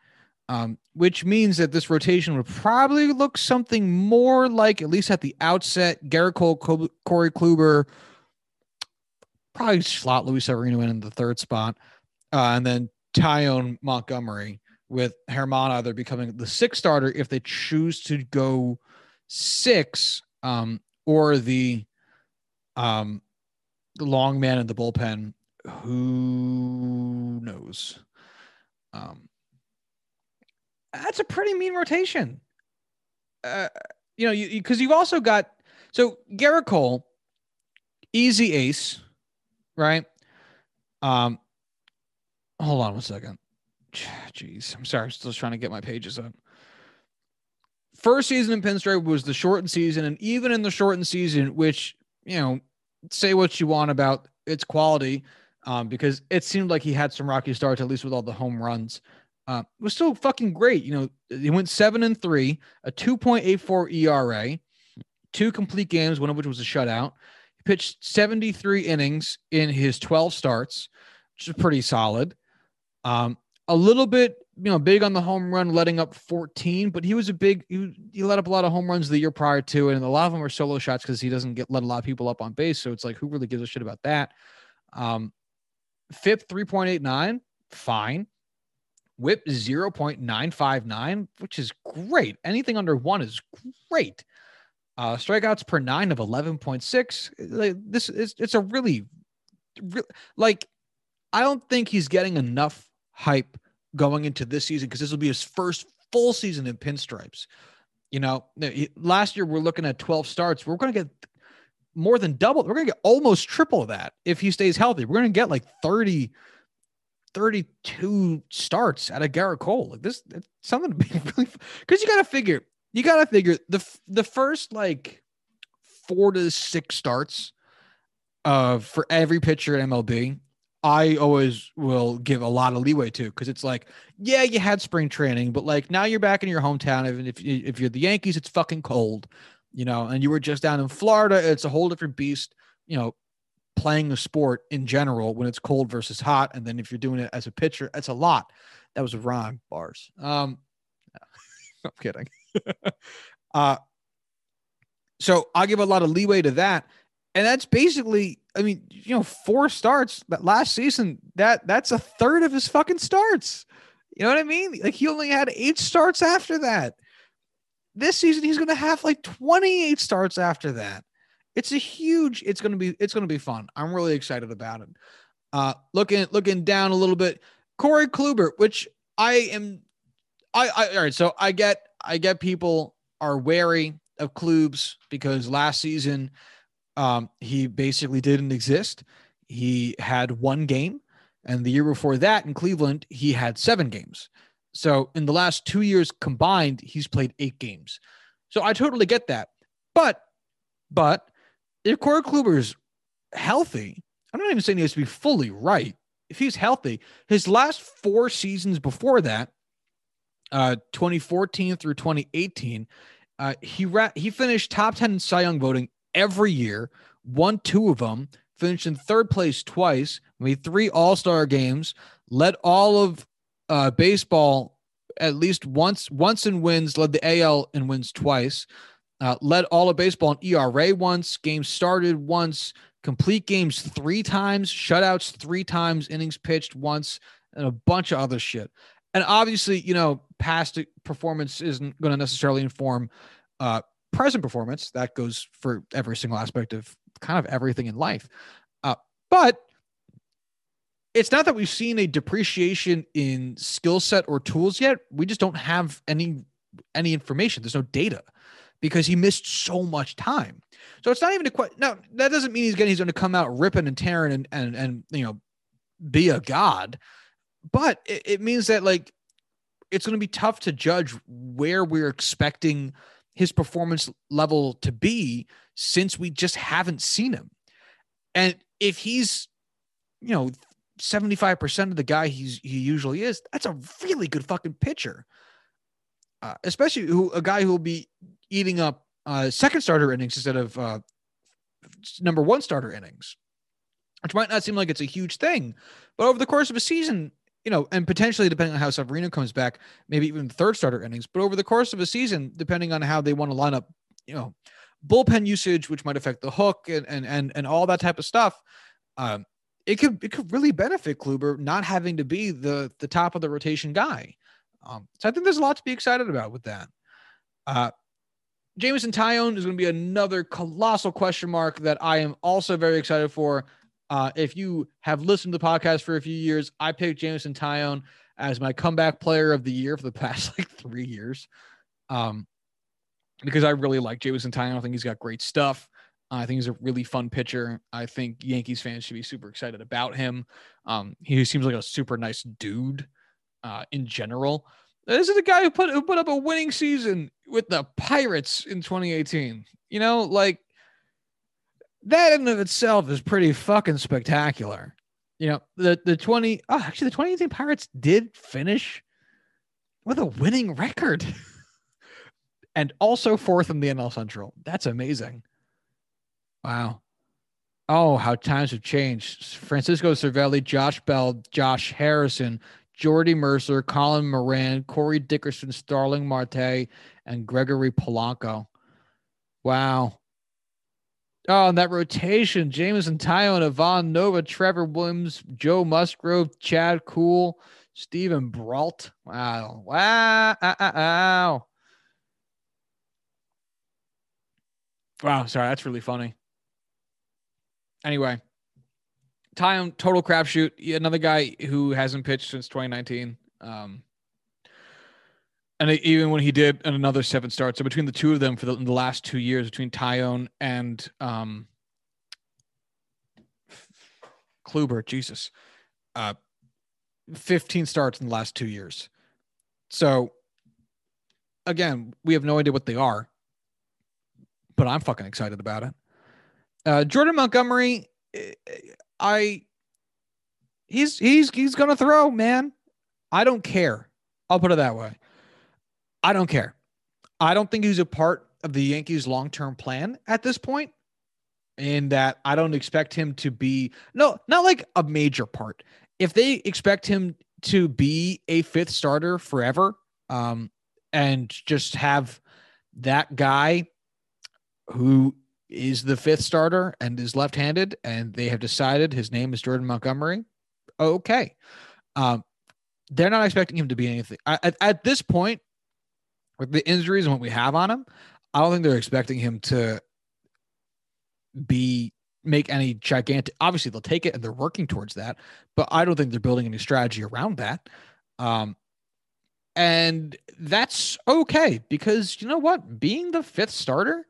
Um, which means that this rotation would probably look something more like, at least at the outset, Gerrit Cole, Corey Kluber, probably slot Luis Severino in, in the third spot, uh, and then Taillon Montgomery with Germán either becoming the sixth starter if they choose to go six, um, or the um, the long man in the bullpen who knows? Um, that's a pretty mean rotation. Uh, you know, you because you, have also got so Gerrit Cole, easy ace, right? Um, hold on one second. Jeez, I'm sorry, I'm still trying to get my pages up. First season in Pinstripe was the shortened season, and even in the shortened season, which you know, say what you want about its quality, um, because it seemed like he had some rocky starts, at least with all the home runs. Uh, was still fucking great. You know, he went seven and three, a 2.84 ERA, two complete games, one of which was a shutout. He pitched 73 innings in his 12 starts, which is pretty solid. Um, a little bit, you know, big on the home run, letting up 14, but he was a big, he, he let up a lot of home runs the year prior to. And a lot of them were solo shots because he doesn't get let a lot of people up on base. So it's like, who really gives a shit about that? Um, FIP 3.89, fine. Whip 0.959, which is great. Anything under one is great. Uh, strikeouts per nine of 11.6. Like, this is it's a really, really like I don't think he's getting enough hype going into this season because this will be his first full season in pinstripes. You know, last year we're looking at 12 starts. We're going to get more than double. We're going to get almost triple that if he stays healthy. We're going to get like 30, 32 starts out of Gerrit Cole. Like this, something to be really, because you got to figure, you got to figure the the first like four to six starts uh, for every pitcher at MLB. I always will give a lot of leeway to because it's like, yeah, you had spring training, but like now you're back in your hometown. Even if if you're the Yankees, it's fucking cold you know, and you were just down in Florida, it's a whole different beast, you know, playing the sport in general when it's cold versus hot. And then if you're doing it as a pitcher, it's a lot. That was a rhyme bars. Um, I'm kidding. uh, so I'll give a lot of leeway to that. And that's basically, I mean, you know, four starts that last season, that that's a third of his fucking starts. You know what I mean? Like he only had eight starts after that. This season, he's going to have like 28 starts after that. It's a huge, it's going to be, it's going to be fun. I'm really excited about it. Uh, looking, looking down a little bit, Corey Kluber, which I am, I, I, all right. So I get, I get people are wary of Klubs because last season um, he basically didn't exist. He had one game, and the year before that in Cleveland, he had seven games. So in the last two years combined, he's played eight games. So I totally get that. But, but if Corey Kluber's healthy, I'm not even saying he has to be fully right. If he's healthy, his last four seasons before that, uh, 2014 through 2018, uh, he ra- he finished top 10 in Cy Young voting every year, won two of them, finished in third place twice, made three All Star games, led all of uh, baseball at least once once in wins, led the AL in wins twice, uh, led all of baseball in ERA once, games started once, complete games three times, shutouts three times, innings pitched once, and a bunch of other shit. And obviously, you know, past performance isn't going to necessarily inform uh, present performance. That goes for every single aspect of kind of everything in life. Uh, but it's not that we've seen a depreciation in skill set or tools yet. We just don't have any any information. There's no data because he missed so much time. So it's not even a question. Now that doesn't mean he's going he's going to come out ripping and tearing and and and you know be a god but it, it means that like it's going to be tough to judge where we're expecting his performance level to be since we just haven't seen him. And if he's, you know, 75% of the guy he's he usually is, that's a really good fucking pitcher. Uh, especially who a guy who will be eating up uh, second starter innings instead of uh, number one starter innings, which might not seem like it's a huge thing, but over the course of a season, you know, and potentially depending on how Severino comes back, maybe even third starter innings. But over the course of a season, depending on how they want to line up, you know, bullpen usage, which might affect the hook and and and and all that type of stuff, um, it could it could really benefit Kluber not having to be the the top of the rotation guy. Um, so I think there's a lot to be excited about with that. Uh, Jameson Taillon is going to be another colossal question mark that I am also very excited for. Uh, if you have listened to the podcast for a few years, I picked Jameson Taillon as my comeback player of the year for the past like three years. Um, because I really like Jameson Taillon. I think he's got great stuff. I think he's a really fun pitcher. I think Yankees fans should be super excited about him. Um, he seems like a super nice dude uh, in general. This is the guy who put who put up a winning season with the Pirates in 2018. You know, like that in of itself is pretty fucking spectacular. You know, the the 20 oh, actually the 2018 Pirates did finish with a winning record. and also fourth in the NL Central. That's amazing. Wow. Oh, how times have changed. Francisco Cervelli, Josh Bell, Josh Harrison, Jordy Mercer, Colin Moran, Corey Dickerson, Starling Marte, and Gregory Polanco. Wow. Oh, and that rotation, Jameson Taillon, Ivan Nova, Trevor Williams, Joe Musgrove, Chad Kuhl, Steven Brault. Wow. Wow. Wow. Wow. Sorry. That's really funny. Anyway, Taillon, total crapshoot. Another guy who hasn't pitched since 2019. Um, and even when he did another seven starts, so between the two of them for the, the last two years, between Taillon and um, Kluber, Jesus, uh, 15 starts in the last two years. So again, we have no idea what they are, but I'm fucking excited about it. Uh, Jordan Montgomery, I he's he's he's gonna throw, man. I don't care. I'll put it that way. I don't care. I don't think he's a part of the Yankees' long term plan at this point. In that I don't expect him to be no, not like a major part. If they expect him to be a fifth starter forever, um, and just have that guy who is the fifth starter and is left-handed, and they have decided his name is Jordan Montgomery. Okay, um, they're not expecting him to be anything at, at this point with the injuries and what we have on him. I don't think they're expecting him to be make any gigantic. Obviously, they'll take it and they're working towards that, but I don't think they're building any strategy around that. Um, and that's okay because you know what? Being the fifth starter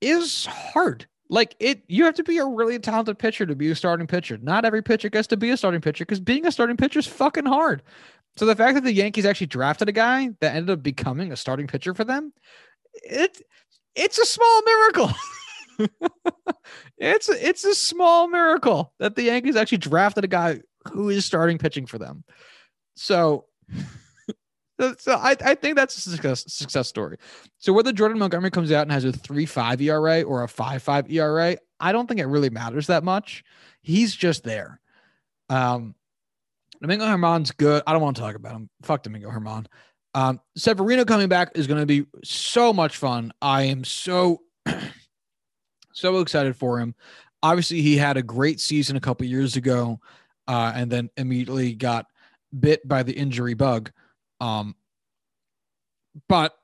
is hard. Like it, you have to be a really talented pitcher to be a starting pitcher. Not every pitcher gets to be a starting pitcher because being a starting pitcher is fucking hard. So the fact that the Yankees actually drafted a guy that ended up becoming a starting pitcher for them, it it's a small miracle. it's it's a small miracle that the Yankees actually drafted a guy who is starting pitching for them. So so I, I think that's a success success story. So whether Jordan Montgomery comes out and has a three five ERA or a five five ERA, I don't think it really matters that much. He's just there. Um, Domingo Germán's good. I don't want to talk about him. Fuck Domingo Germán. Um, Severino coming back is going to be so much fun. I am so so excited for him. Obviously, he had a great season a couple years ago, uh, and then immediately got bit by the injury bug. Um, but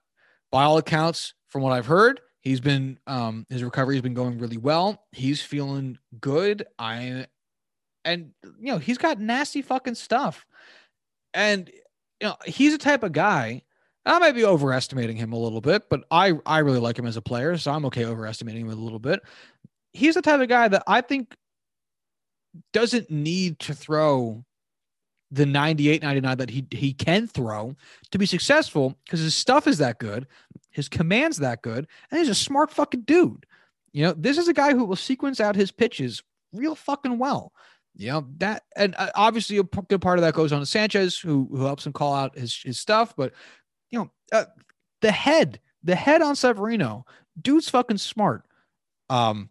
by all accounts, from what I've heard, he's been um, his recovery has been going really well. He's feeling good. I and you know he's got nasty fucking stuff, and you know he's a type of guy. I might be overestimating him a little bit, but I I really like him as a player, so I'm okay overestimating him a little bit. He's the type of guy that I think doesn't need to throw the 98 99 that he he can throw to be successful because his stuff is that good his commands that good and he's a smart fucking dude you know this is a guy who will sequence out his pitches real fucking well you know that and uh, obviously a good part of that goes on to sanchez who who helps him call out his his stuff but you know uh, the head the head on severino dude's fucking smart um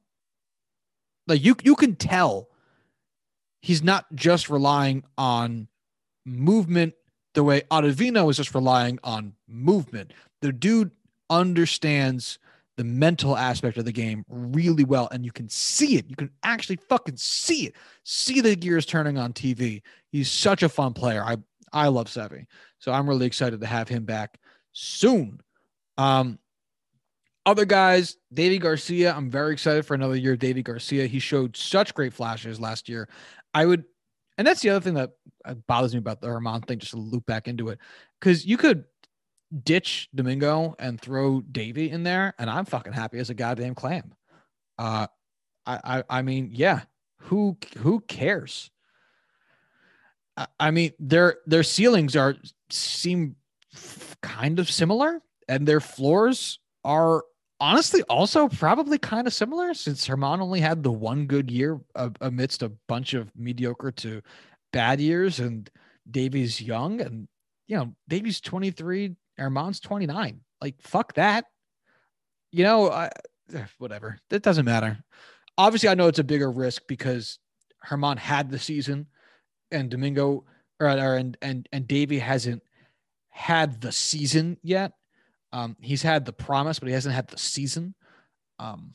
like you you can tell he's not just relying on movement the way Ottavino is just relying on movement. The dude understands the mental aspect of the game really well, and you can see it. You can actually fucking see it. See the gears turning on TV. He's such a fun player. I I love Sevy, so I'm really excited to have him back soon. Um, other guys, Deivi Garcia. I'm very excited for another year of Deivi Garcia. He showed such great flashes last year. I would and that's the other thing that bothers me about the Germán thing, just to loop back into it. Because you could ditch Domingo and throw Deivi in there, and I'm fucking happy as a goddamn clam. Uh, I, I, I mean, yeah, who, who cares? I, I mean, their, their ceilings are seem kind of similar, and their floors are honestly also probably kind of similar since Germán only had the one good year amidst a bunch of mediocre to bad years and Deivi's young and you know Deivi's 23 Germán's 29 like fuck that you know I, whatever it doesn't matter obviously I know it's a bigger risk because Germán had the season and Domingo or, or and and and Deivi hasn't had the season yet um, he's had the promise, but he hasn't had the season. Um,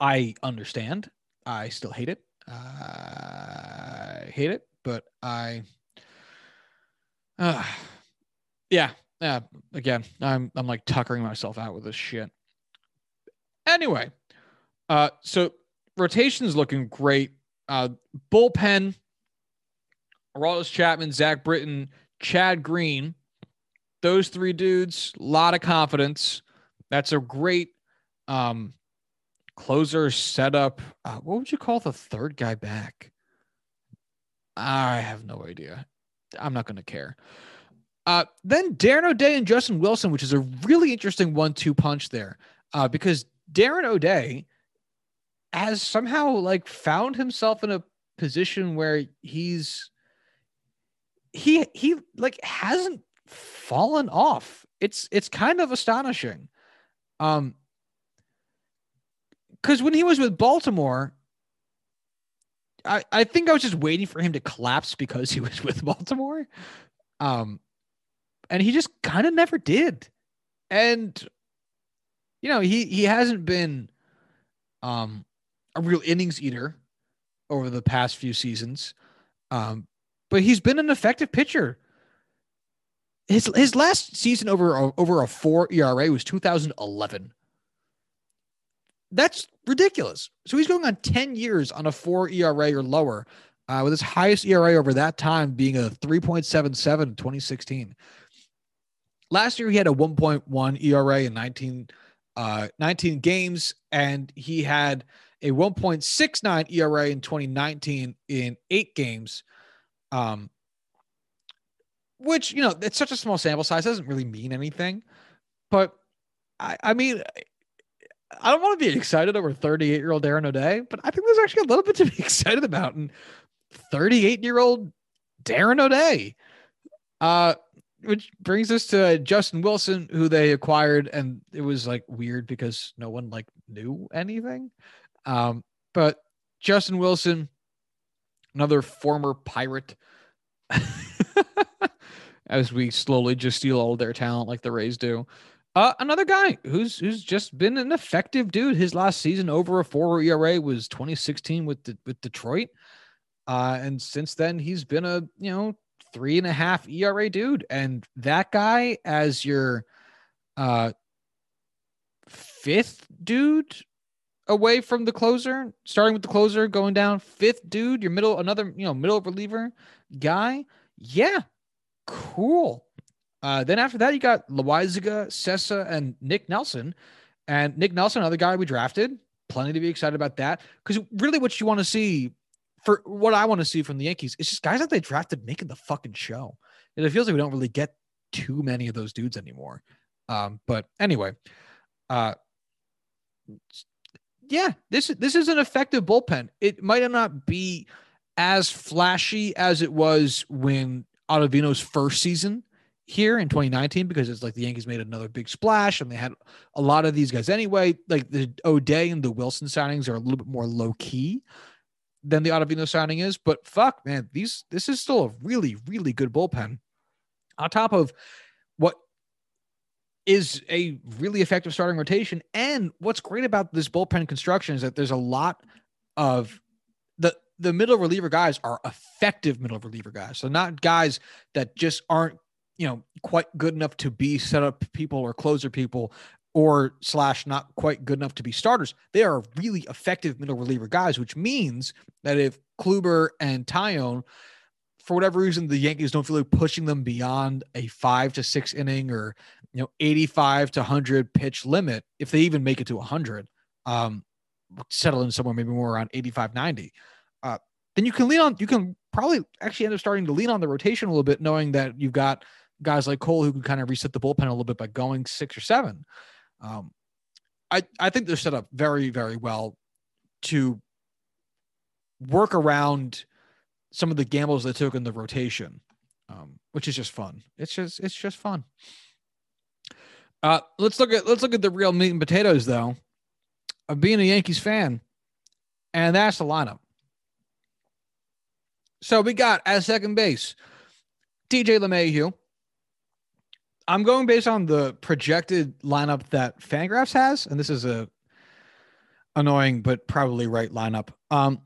I understand. I still hate it. I hate it, but I, uh, yeah, yeah. Again, I'm I'm like tuckering myself out with this shit. Anyway, uh, so rotation's looking great. Uh, bullpen. Aroldis Chapman, Zach Britton, Chad Green those three dudes, a lot of confidence. That's a great um, closer setup. Uh, what would you call the third guy back? I have no idea. I'm not going to care. Uh, then Darren O'Day and Justin Wilson, which is a really interesting one-two punch there, uh, because Darren O'Day has somehow like found himself in a position where he's he he like hasn't fallen off. It's it's kind of astonishing. Um because when he was with Baltimore, I, I think I was just waiting for him to collapse because he was with Baltimore. Um and he just kind of never did. And you know, he he hasn't been um a real innings eater over the past few seasons. Um, but he's been an effective pitcher. His his last season over over a four ERA was 2011. That's ridiculous. So he's going on 10 years on a four ERA or lower, uh, with his highest ERA over that time being a 3.77 in 2016. Last year, he had a 1.1 ERA in 19, uh, 19 games, and he had a 1.69 ERA in 2019 in eight games. Um, which, you know, it's such a small sample size, doesn't really mean anything. But I, I mean, I don't want to be excited over 38 year old Darren O'Day, but I think there's actually a little bit to be excited about. And 38 year old Darren O'Day, uh, which brings us to Justin Wilson, who they acquired, and it was like weird because no one like knew anything. Um, but Justin Wilson, another former pirate, as we slowly just steal all their talent like the Rays do. Uh, another guy who's who's just been an effective dude. His last season over a four ERA was 2016 with the, with Detroit, uh, and since then he's been a you know three and a half ERA dude. And that guy as your uh fifth dude away from the closer, starting with the closer, going down fifth dude, your middle, another, you know, middle reliever guy. Yeah, cool. Uh, then after that, you got Loaisiga, Cessa, and Nick Nelson. And Nick Nelson, another guy we drafted. Plenty to be excited about that. Because really, what you want to see for what I want to see from the Yankees is just guys that they drafted making the fucking show. And it feels like we don't really get too many of those dudes anymore. Um, but anyway, uh, yeah, this this is an effective bullpen. It might not be as flashy as it was when Ottavino's first season here in 2019 because it's like the Yankees made another big splash and they had a lot of these guys anyway. Like the O'Day and the Wilson signings are a little bit more low key than the Ottavino signing is. But fuck, man, these this is still a really really good bullpen. On top of what is a really effective starting rotation. And what's great about this bullpen construction is that there's a lot of the the middle reliever guys are effective middle reliever guys. So not guys that just aren't, you know, quite good enough to be setup people or closer people or slash not quite good enough to be starters. They are really effective middle reliever guys, which means that if Kluber and Taillon for whatever reason, the Yankees don't feel like pushing them beyond a five to six inning or you know 85 to 100 pitch limit. If they even make it to 100, um, settle in somewhere maybe more around 85, 90. Uh, then you can lean on. You can probably actually end up starting to lean on the rotation a little bit, knowing that you've got guys like Cole who can kind of reset the bullpen a little bit by going six or seven. Um, I I think they're set up very very well to work around some of the gambles they took in the rotation, um, which is just fun. It's just it's just fun. Uh, let's look at let's look at the real meat and potatoes though of being a Yankees fan, and that's the lineup. So we got at second base DJ LeMahieu. I'm going based on the projected lineup that Fangraphs has, and this is a annoying but probably right lineup. Um,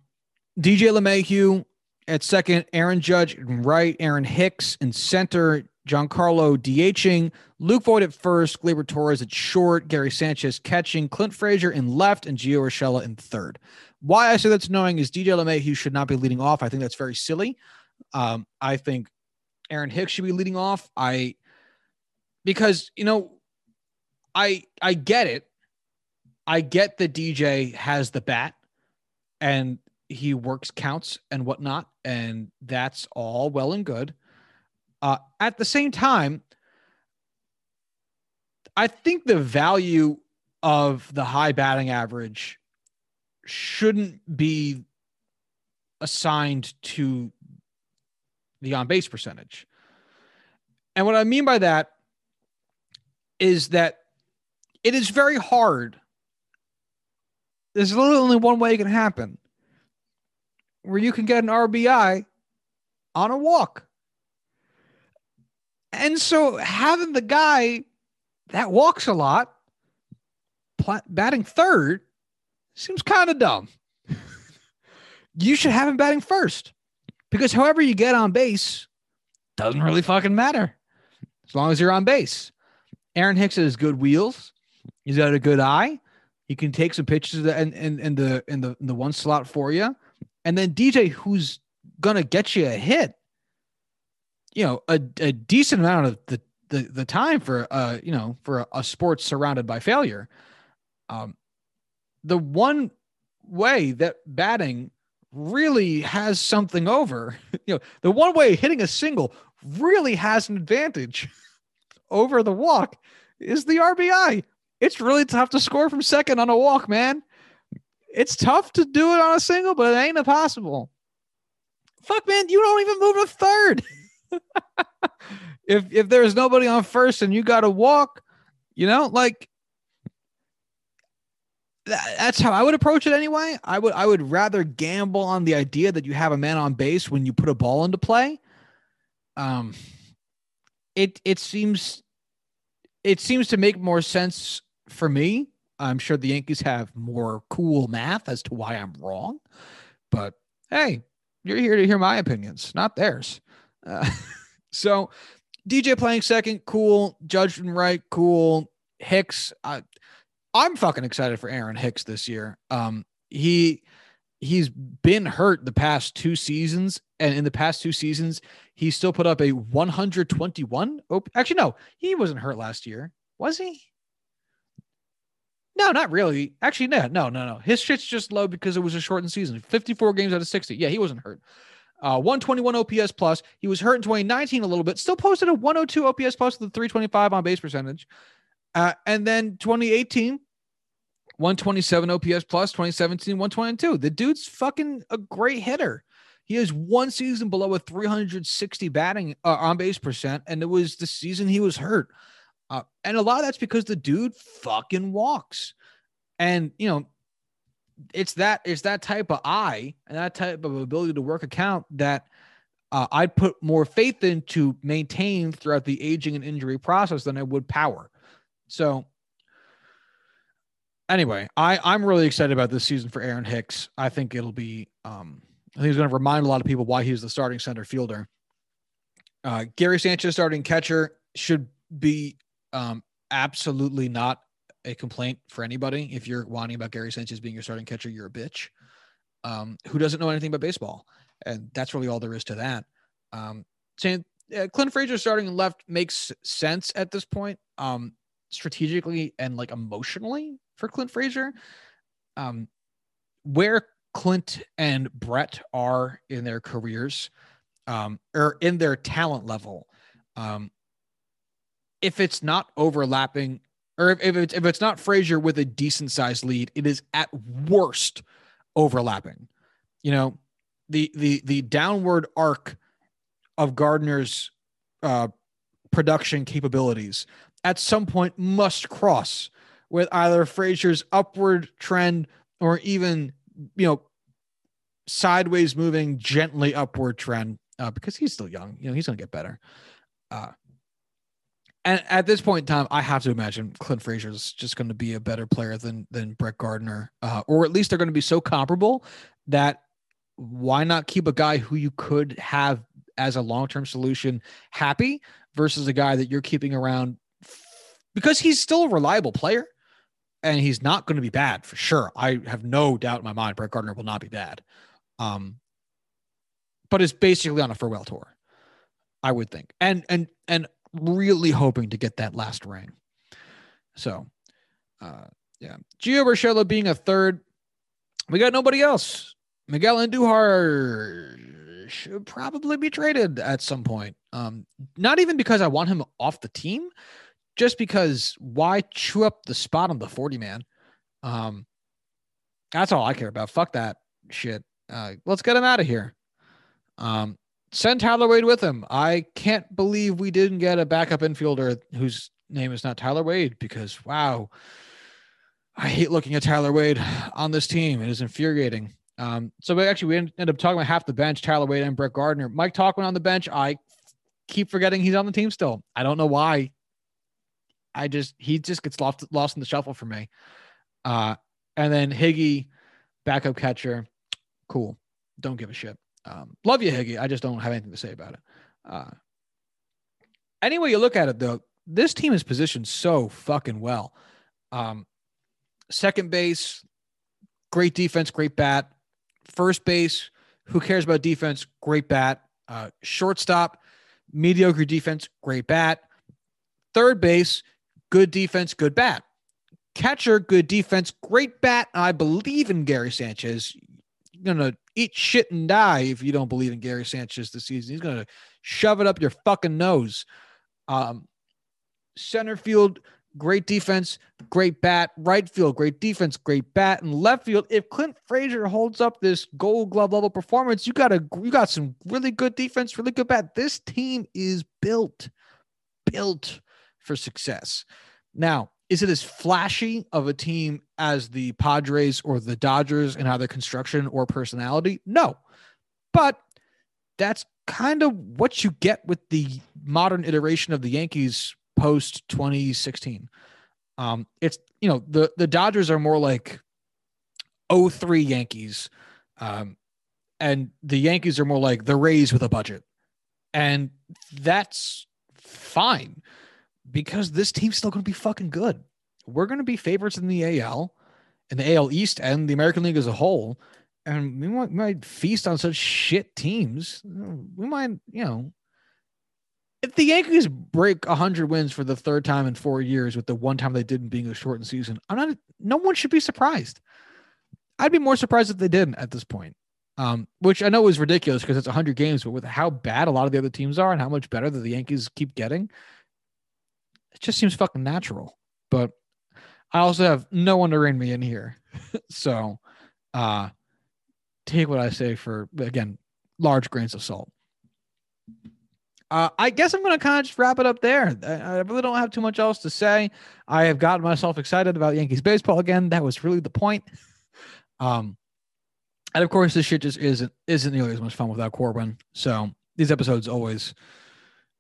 DJ LeMahieu, at second, Aaron Judge right, Aaron Hicks in center, Giancarlo DHing, Luke Voit at first, Gleyber Torres at short, Gary Sanchez catching, Clint Frazier in left, and Gio Urshela in third. Why I say that's annoying is DJ LeMahieu should not be leading off. I think that's very silly. Um, I think Aaron Hicks should be leading off. I because you know, I I get it. I get that DJ has the bat and he works counts and whatnot, and that's all well and good. Uh, at the same time, I think the value of the high batting average shouldn't be assigned to the on base percentage. And what I mean by that is that it is very hard. There's literally only one way it can happen where you can get an RBI on a walk. And so having the guy that walks a lot batting third seems kind of dumb. you should have him batting first because however you get on base doesn't really fucking matter as long as you're on base. Aaron Hicks has good wheels. He's got a good eye. He can take some pitches in, in, in the in the in the one slot for you. And then DJ, who's gonna get you a hit, you know, a, a decent amount of the, the the time for uh, you know, for a, a sport surrounded by failure. Um the one way that batting really has something over, you know, the one way hitting a single really has an advantage over the walk is the RBI. It's really tough to score from second on a walk, man. It's tough to do it on a single, but it ain't impossible. Fuck, man, you don't even move a third. if if there's nobody on first and you got to walk, you know, like that's how I would approach it anyway. I would I would rather gamble on the idea that you have a man on base when you put a ball into play. Um, it it seems it seems to make more sense for me. I'm sure the Yankees have more cool math as to why I'm wrong, but hey, you're here to hear my opinions, not theirs. Uh, so, DJ playing second, cool. Judging right, cool. Hicks, uh, I'm fucking excited for Aaron Hicks this year. Um, he he's been hurt the past two seasons, and in the past two seasons, he still put up a 121. Oh, actually, no, he wasn't hurt last year, was he? No, not really. Actually, no, no, no, no. His shit's just low because it was a shortened season. 54 games out of 60. Yeah, he wasn't hurt. Uh, 121 OPS plus. He was hurt in 2019 a little bit. Still posted a 102 OPS plus with a 325 on base percentage. Uh, and then 2018, 127 OPS plus, 2017, 122. The dude's fucking a great hitter. He has one season below a 360 batting uh, on base percent, and it was the season he was hurt. Uh, and a lot of that's because the dude fucking walks. And, you know, it's that it's that type of eye and that type of ability to work account that uh, I'd put more faith in to maintain throughout the aging and injury process than I would power. So anyway, I I'm really excited about this season for Aaron Hicks. I think it'll be um I think he's going to remind a lot of people why he's the starting center fielder. Uh, Gary Sanchez starting catcher should be um, absolutely not a complaint for anybody. If you're whining about Gary Sanchez being your starting catcher, you're a bitch. Um, who doesn't know anything about baseball? And that's really all there is to that. Um, saying uh, Clint Frazier starting left makes sense at this point, um, strategically and like emotionally for Clint Frazier. Um, where Clint and Brett are in their careers, um, or in their talent level, um, if it's not overlapping, or if, if it's if it's not Frazier with a decent sized lead, it is at worst overlapping. You know, the the the downward arc of Gardner's uh, production capabilities at some point must cross with either Frazier's upward trend or even you know sideways moving gently upward trend uh, because he's still young. You know he's going to get better. Uh, and at this point in time, I have to imagine Clint Frazier is just going to be a better player than than Brett Gardner, uh, or at least they're going to be so comparable that why not keep a guy who you could have as a long term solution happy versus a guy that you're keeping around because he's still a reliable player and he's not going to be bad for sure. I have no doubt in my mind Brett Gardner will not be bad. Um, but is basically on a farewell tour, I would think, and and and really hoping to get that last ring. So, uh, yeah, Gio Urshela being a third, we got nobody else. Miguel Andujar should probably be traded at some point. Um, not even because I want him off the team, just because why chew up the spot on the 40 man? Um, that's all I care about. Fuck that shit. Uh, let's get him out of here. Um, send Tyler Wade with him. I can't believe we didn't get a backup infielder whose name is not Tyler Wade because wow, I hate looking at Tyler Wade on this team. It is infuriating. Um, so we actually we ended up talking about half the bench, Tyler Wade and Brett Gardner. Mike Tauchman on the bench. I keep forgetting he's on the team still. I don't know why. I just he just gets lost lost in the shuffle for me. Uh, and then Higgy, backup catcher, cool. Don't give a shit. Um, love you, Higgy. I just don't have anything to say about it. Uh, anyway, you look at it though, this team is positioned so fucking well. Um, second base, great defense, great bat. First base, who cares about defense? Great bat. Uh, shortstop, mediocre defense, great bat. Third base, good defense, good bat. Catcher, good defense, great bat. I believe in Gary Sanchez. You're gonna eat shit and die if you don't believe in Gary Sanchez this season. He's gonna shove it up your fucking nose. Um, center field, great defense, great bat. Right field, great defense, great bat. And left field, if Clint Frazier holds up this Gold Glove level performance, you got a you got some really good defense, really good bat. This team is built, built for success. Now, is it as flashy of a team as the Padres or the Dodgers in either construction or personality? No, but that's kind of what you get with the modern iteration of the Yankees post 2016. Um, it's you know the the Dodgers are more like 03 Yankees, um, and the Yankees are more like the Rays with a budget, and that's fine because this team's still going to be fucking good. We're going to be favorites in the AL, in the AL East, and the American League as a whole. And we might, might feast on such shit teams. We might, you know, if the Yankees break 100 wins for the third time in four years with the one time they didn't being a shortened season, I'm not, no one should be surprised. I'd be more surprised if they didn't at this point, um, which I know is ridiculous because it's 100 games, but with how bad a lot of the other teams are and how much better that the Yankees keep getting, it just seems fucking natural. But I also have no one to rein me in here. so uh, take what I say for, again, large grains of salt. Uh, I guess I'm going to kind of just wrap it up there. I, really don't have too much else to say. I have gotten myself excited about Yankees baseball again. That was really the point. Um, and of course, this shit just isn't isn't nearly as much fun without Corbin. So these episodes always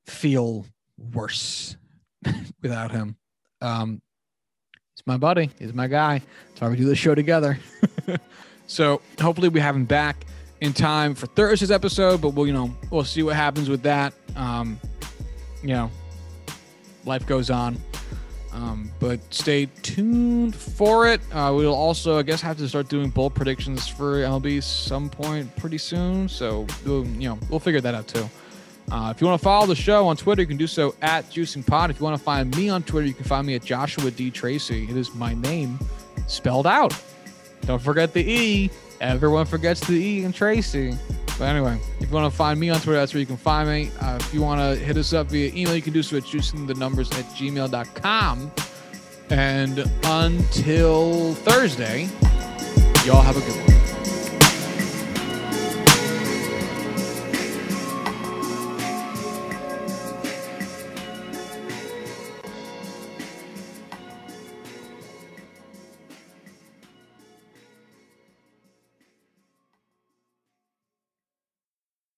feel worse without him. Um, he's my buddy. He's my guy. That's why we do this show together. so hopefully we have him back in time for Thursday's episode, but we'll, you know, we'll see what happens with that. Um, you know, life goes on. Um, but stay tuned for it. Uh, we'll also, I guess, have to start doing bold predictions for MLB some point pretty soon. So, we'll, you know, we'll figure that out too. Uh, if you want to follow the show on Twitter, you can do so at Juicing Pod. If you want to find me on Twitter, you can find me at Joshua D Tracey. It is my name spelled out. Don't forget the E. Everyone forgets the E and Tracey. But anyway, if you want to find me on Twitter, that's where you can find me. Uh, if you want to hit us up via email, you can do so at juicingthenumbers at gmail.com. And until Thursday, y'all have a good one.